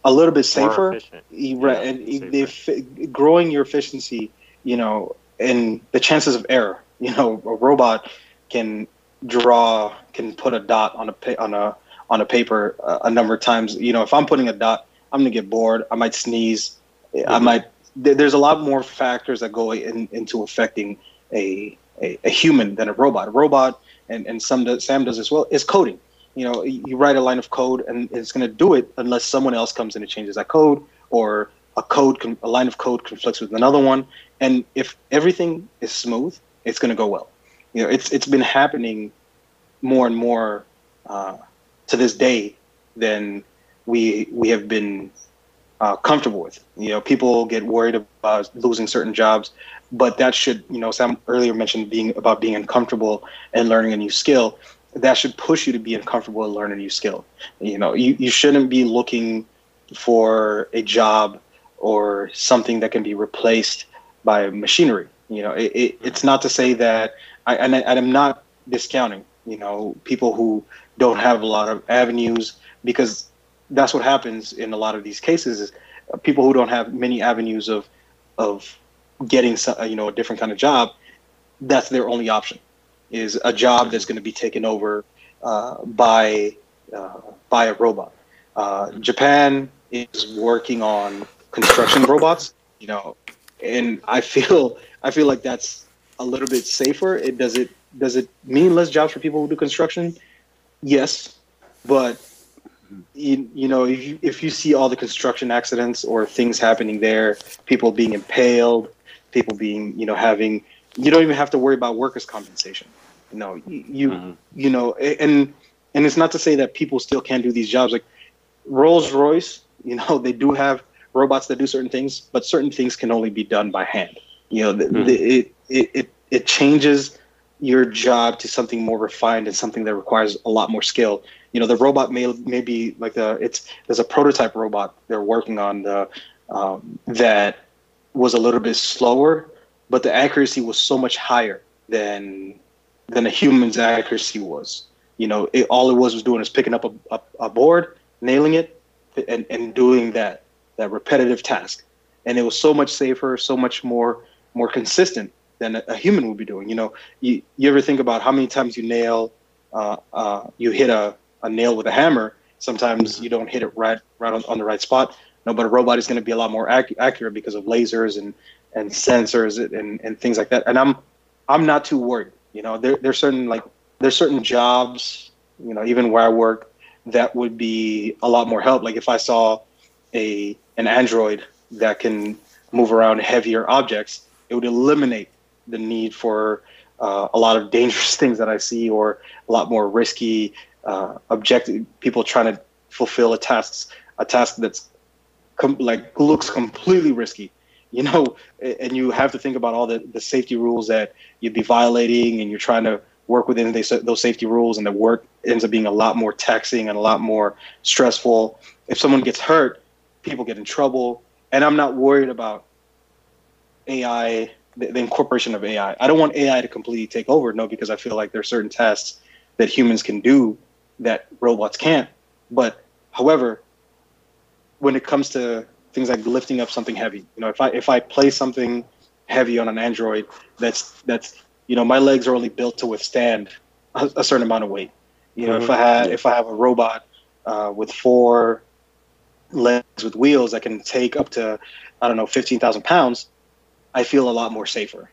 a little bit safer. Yeah, and safer. growing your efficiency, you know, and the chances of error. [LAUGHS] You know, a robot can draw, can put a dot on a on a on a paper a, a number of times. You know, if I'm putting a dot I'm gonna get bored. I might sneeze. Mm-hmm. I might. There's a lot more factors that go in, into affecting a, a, a human than a robot. A robot, and and some does, Sam does as well, is coding. You know, you write a line of code, and it's gonna do it unless someone else comes in and changes that code, or a code, a line of code conflicts with another one. And if everything is smooth, it's gonna go well. You know, it's it's been happening more and more uh, to this day than we we have been uh, comfortable with. You know, people get worried about losing certain jobs, but that should, you know, Sam earlier mentioned being about being uncomfortable and learning a new skill. That should push you to be uncomfortable and learn a new skill. You know, you, you shouldn't be looking for a job or something that can be replaced by machinery. You know, it, it, it's not to say that I and, I, and I'm not discounting. You know, people who don't have a lot of avenues because that's what happens in a lot of these cases is uh, people who don't have many avenues of of getting some, you know a different kind of job that's their only option is a job that's going to be taken over uh, by uh, by a robot. Uh, japan is working on construction robots you know and i feel [LAUGHS] i feel like that's a little bit safer. It does it does it mean less jobs for people who do construction? Yes but you, you know if you, if you see all the construction accidents or things happening there people being impaled people being you know having you don't even have to worry about workers compensation know you you, mm-hmm. you know and and it's not to say that people still can't do these jobs like rolls royce you know [LAUGHS] they do have robots that do certain things but certain things can only be done by hand you know mm-hmm. the, it, it it it changes your job to something more refined and something that requires a lot more skill you know the robot may may be like the it's there's a prototype robot they're working on the um, that was a little bit slower, but the accuracy was so much higher than than a human's accuracy was. You know, it, all it was was doing is picking up a, a, a board, nailing it, and, and doing that that repetitive task. And it was so much safer, so much more more consistent than a, a human would be doing. You know, you, you ever think about how many times you nail, uh, uh, you hit a, a nail with a hammer. Sometimes mm-hmm. you don't hit it right right on, on the right spot. No, but a robot is going to be a lot more ac- accurate because of lasers and and sensors and, and things like that. And I'm I'm not too worried. You know, there there's certain like there's certain jobs, you know, even where I work, that would be a lot more help. Like if I saw a an android that can move around heavier objects, it would eliminate the need for uh, a lot of [LAUGHS] dangerous things that I see or a lot more risky uh, objective people trying to fulfill a task a task that's com- like looks completely risky you know and you have to think about all the, the safety rules that you'd be violating and you're trying to work within those safety rules and the work ends up being a lot more taxing and a lot more stressful. If someone gets hurt people get in trouble. And i'm not worried about ai the, the incorporation of ai i. Don't want ai to completely take over no because i feel like there are certain tasks that humans can do that robots can't. But however when it comes to things like lifting up something heavy. You know, if I if I place something heavy on an Android, that's that's you know my legs are only built to withstand a, a certain amount of weight. You know, mm-hmm. if I had if I have a robot uh, with four legs with wheels that can take up to I don't know fifteen thousand pounds, I feel a lot more safer.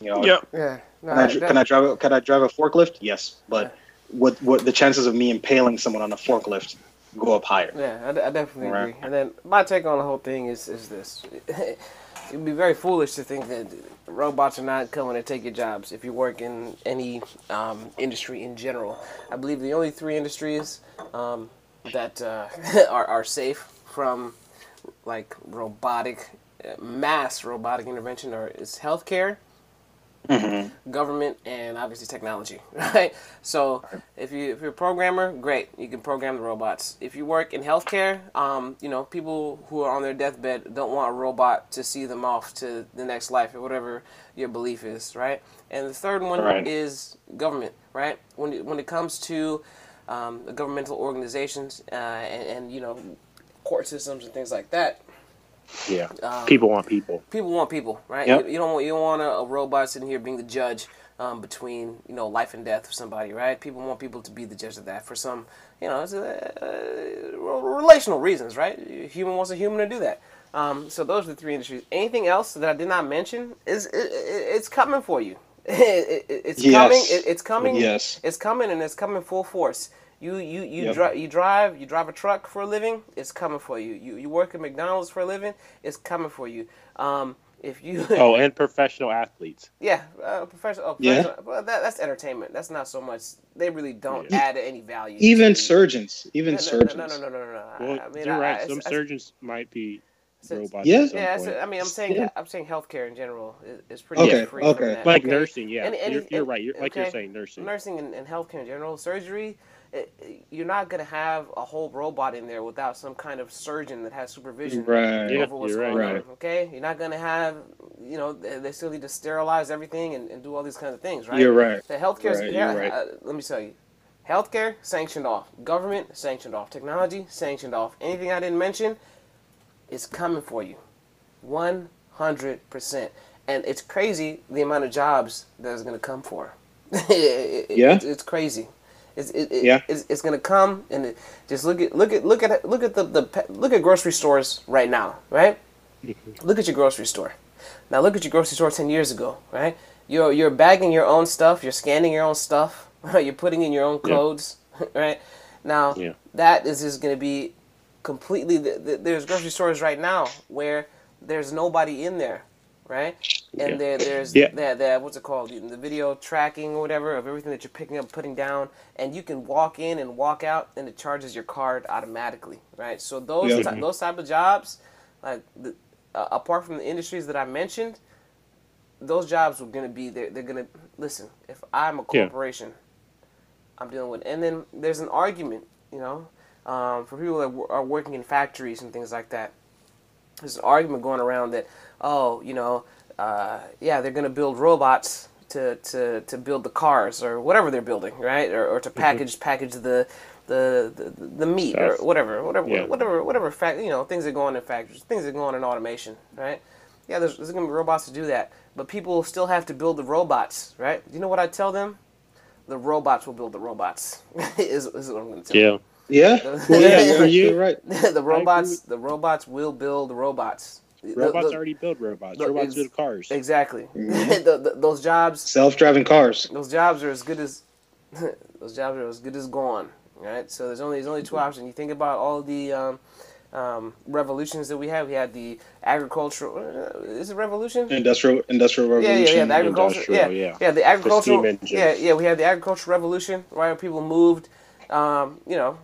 You know, yep. yeah. No, can, I, can I drive a, can I drive a forklift? Yes, but yeah. what what the chances of me impaling someone on a forklift go up higher. Yeah, I, I definitely right. agree. And then my take on the whole thing is is this: [LAUGHS] it'd be very foolish to think that robots are not coming to take your jobs if you work in any um, industry in general. I believe the only three industries um, that uh, [LAUGHS] are are safe from like robotic mass robotic intervention are is healthcare mm-hmm. [LAUGHS] government, and obviously technology, [LAUGHS] right? So if you if you're a programmer, great, you can program the robots. If you work in healthcare, um, you know people who are on their deathbed don't want a robot to see them off to the next life or whatever your belief is, right? And the third one right. is government, right? When it, when it comes to um, governmental organizations uh, and, and you know court systems and things like that yeah, um, people want people. People want people, right? Yep. You, you, don't want you don't want a, a, robot sitting here being the judge um, between you know life and death of somebody, right? People want people to be the judge of that for some you know a, relational reasons, right? A human wants a human to do that. Um, so those are the three industries. Anything else that I did not mention is it, it, it's coming for you. [LAUGHS] it's yes. coming. it's coming. Yes. It's coming, and it's coming full force. You you you yep. drive you drive you drive a truck for a living. It's coming for you. You you work at McDonald's for a living. It's coming for you. Um, if you [LAUGHS] oh, and professional athletes. Yeah, uh, professional. Oh, professional. Yeah. Well, that, that's entertainment. That's not so much. They really don't yeah. add any value. Even surgeons. Even no, surgeons. No, no, no, no, no, no. Well, I mean, you're I, right. I, Some I, surgeons might be robots. Yeah, yeah. I mean, I'm saying yeah. I'm saying healthcare in general is, is pretty okay. free. Okay. Like okay. nursing, yeah. And, and, you're, you're, right. You're, like okay. you're saying, nursing. Nursing and, and healthcare in general, surgery it, you're not going to have a whole robot in there without some kind of surgeon that has supervision Right. Yeah, over what's you're right. going Right. on. Okay, you're not going to have, you know, they, they still need to sterilize everything and, and do all these kinds of things, right? You're right. The healthcare, Right, yeah, right. uh, let me tell you, healthcare sanctioned off, government sanctioned off, technology sanctioned off. Anything I didn't mention is coming for you, one hundred percent. And it's crazy the amount of jobs that is going to come for. [LAUGHS] It- it- Yeah? it's, it's crazy. It's, it, it, Yeah. it's, it's going to come and it, just look at look at look at look at the, the look at grocery stores right now, right? Mm-hmm. look at your grocery store. Now look at your grocery store ten years ago, right? You're you're bagging your own stuff, you're scanning your own stuff, [LAUGHS] you're putting in your own Yeah. codes, [LAUGHS] right? Now Yeah. that is just going to be completely. th- th- There's grocery stores right now where there's nobody in there, right? And Yeah. there there's Yeah. that that what's it called the video tracking or whatever of everything that you're picking up, putting down, and you can walk in and walk out, and it charges your card automatically, right? So those Yeah. ty- those type of jobs, like the, uh, apart from the industries that I mentioned, those jobs are gonna be they're, they're gonna listen. If I'm a corporation, I'm dealing with, and then there's an argument, you know, um, for people that w- are working in factories and things like that. There's an argument going around that, oh, you know, uh, yeah, they're gonna build robots to, to, to build the cars or whatever they're building, right? Or, or to package package the the, the, the meat or whatever, whatever, Yeah. whatever, whatever. Fact, you know, things that go on in factories, things that go on in automation, right? Yeah, there's, there's gonna be robots to do that, but people still have to build the robots, right? You know what I tell them? The robots will build the robots. [LAUGHS] is, is what I'm gonna tell them. Yeah. [LAUGHS] Yeah. Yeah, yeah, you're [LAUGHS] you're, right. the robots, the robots will build the robots. The- the- already build robots. the- robots build cars. exactly. Mm-hmm. [LAUGHS] the, the, those jobs, Self-driving cars. those jobs are as good as [LAUGHS] those jobs are as good as gone. Right. So there's only there's only two options. You think about all the um, um, revolutions that we had. We had the agricultural. Uh, is it revolution? Industrial Industrial Revolution. yeah, yeah. The agriculture. Yeah, Industrial, yeah, yeah. The agricultural. engines. Yeah, yeah. We had the agricultural revolution, right? Where people moved. Um, you know,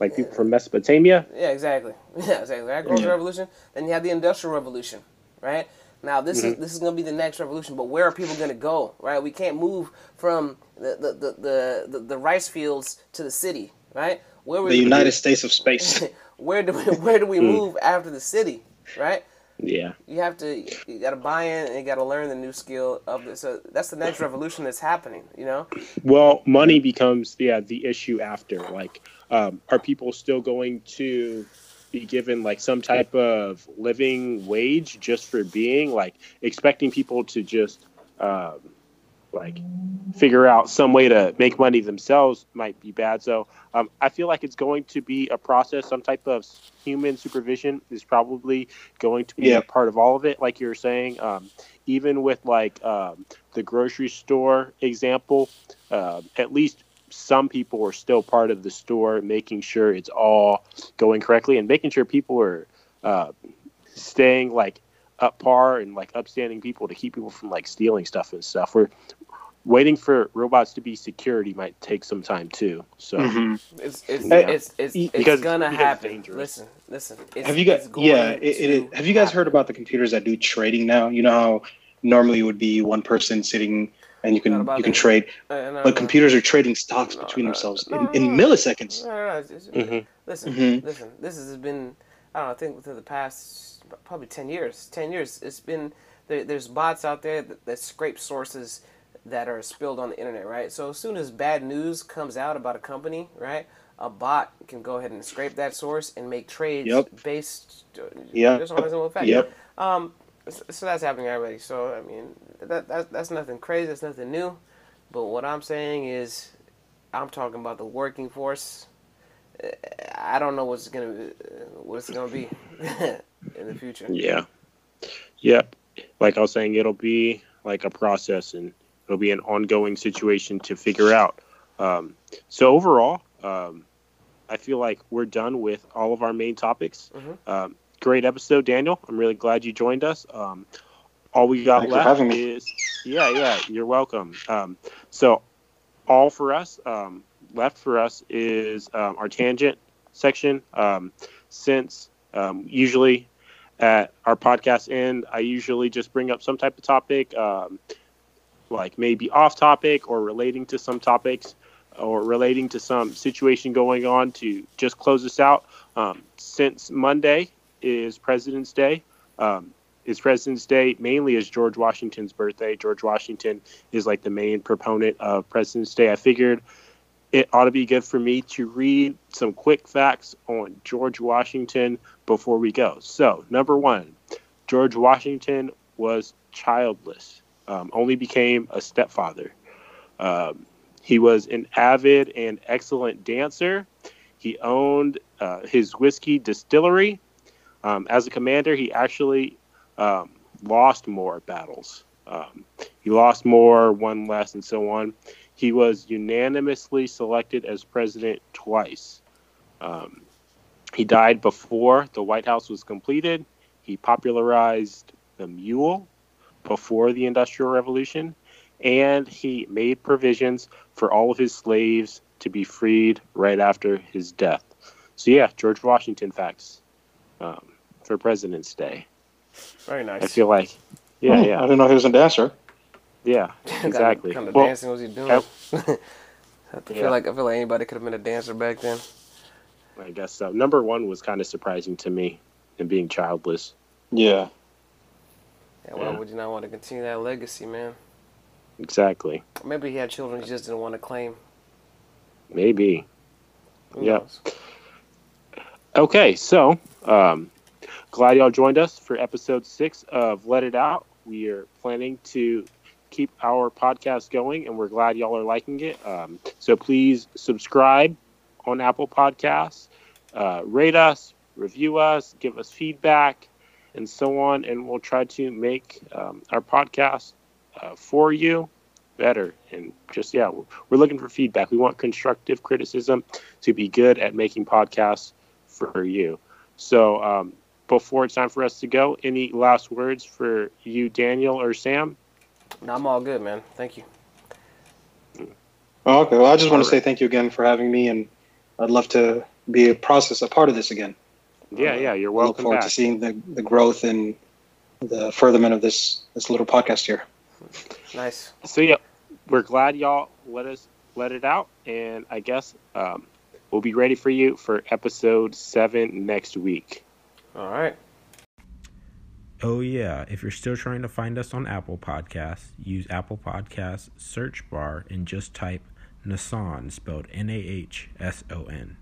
Like people from Mesopotamia. Yeah, exactly. [LAUGHS] Yeah, exactly. Agricultural Yeah. revolution. Then you have the industrial revolution, right? Now this Mm-hmm. is this is gonna be the next revolution, but where are people gonna go, right? We can't move from the the, the, the, the, the rice fields to the city, right? Where we, The United States of Space. [LAUGHS] where do we [LAUGHS] where do we Hmm. move after the city, right? Yeah. You have to you got to buy in and you got to learn the new skill of this. So that's the next revolution that's happening, you know. Well, money becomes yeah the issue after. Like, um, are people still going to be given like some type of living wage just for being like expecting people to just um, like figure out some way to make money themselves might be bad. So um, I feel like it's going to be a process. Some type of human supervision is probably going to be Yeah. a part of all of it. Like you're saying, um, even with like um, the grocery store example, uh, at least some people are still part of the store, making sure it's all going correctly and making sure people are uh, staying like up par and like upstanding people to keep people from like stealing stuff and stuff. We're waiting for robots to be security might take some time too. So Mhm. It's it's Yeah. it's it's, it's because- gonna because happen. dangerous. Listen, listen. It's, Have you guys? it's going Yeah, it, it, to have you guys happen. heard about the computers that do trading now? You know how normally it would be one person sitting and you can you can that. trade, Uh, no, but no. computers are trading stocks No, between no, themselves no, in, no, in milliseconds. No, no, no, it's- it's- Mhm. Listen, Mhm. listen. This has been, I don't know. I think within the past probably ten years. Ten years. It's been there, there's bots out there that, that scrape sources that are spilled on the internet, right? So as soon as bad news comes out about a company, right, a bot can go ahead and scrape that source and make trades Yep. based Yep. just on fact. Yep. Um, so that's happening already. So I mean, that, that that's nothing crazy. That's nothing new. But what I'm saying is, I'm talking about the working force. Uh, I don't know what's gonna be, what it's gonna be [LAUGHS] in the future. yeah, yep. Like I was saying, it'll be like a process and it'll be an ongoing situation to figure out. Um, so overall, um, I feel like we're done with all of our main topics. Mhm. Um, great episode, Daniel. I'm really glad you joined us. Um, all we got Thanks for left me. is yeah, yeah. You're welcome. Um, so all for us um, left for us is um, our tangent section. Um, since um, usually at our podcast end, I usually just bring up some type of topic, um, like maybe off topic or relating to some topics. or relating to some situation going on to just close us out. Um, since Monday is President's Day, um, is President's Day mainly is George Washington's birthday. George Washington is like the main proponent of President's Day. I figured it ought to be good for me to read some quick facts on George Washington before we go. So, number one, George Washington was childless, um, only became a stepfather. Um, he was an avid and excellent dancer. He owned uh, his whiskey distillery. Um, as a commander, he actually um, lost more battles. Um, he lost more, won less, and so on. He was unanimously selected as president twice. Um, he died before the White House was completed. He popularized the mule before the Industrial Revolution, and he made provisions for all of his slaves to be freed right after his death. So, yeah, George Washington facts um, for President's Day. Very nice. I feel like, yeah, Hmm, yeah, I didn't know he was a dancer. yeah, [LAUGHS] exactly. Kind of Well, dancing was he doing? yep. [LAUGHS] I feel Yeah. like I feel like anybody could have been a dancer back then. I guess so. Number one was kind of surprising to me, and being childless. Yeah. Yeah, why Yeah. would you not want to continue that legacy, man? Exactly. Maybe he had children he just didn't want to claim. Maybe. Who Yeah. knows? Okay, so um, glad y'all joined us for episode six of Let It Out. We are planning to keep our podcast going, and we're glad y'all are liking it. Um, so please subscribe on Apple Podcasts, uh, rate us, review us, give us feedback, and so on. And we'll try to make um, our podcast uh, for you better. And just, yeah, we're- we're looking for feedback. We want constructive criticism to be good at making podcasts for you. So, um, before it's time for us to go, any last words for you, Daniel or Sam? No, I'm all good, man. Thank you. Oh, okay. Well, I just want to say thank you again for having me, and I'd love to be a process, a part of this again. Yeah, yeah, you're welcome. look forward back. to seeing the, the growth and the furtherment of this this little podcast here. Nice. So yeah, we're glad y'all let us let it out, and I guess um, we'll be ready for you for episode seven next week. All right. Oh, yeah. If you're still trying to find us on Apple Podcasts, use Apple Podcasts search bar and just type Nahson, spelled N A H S O N.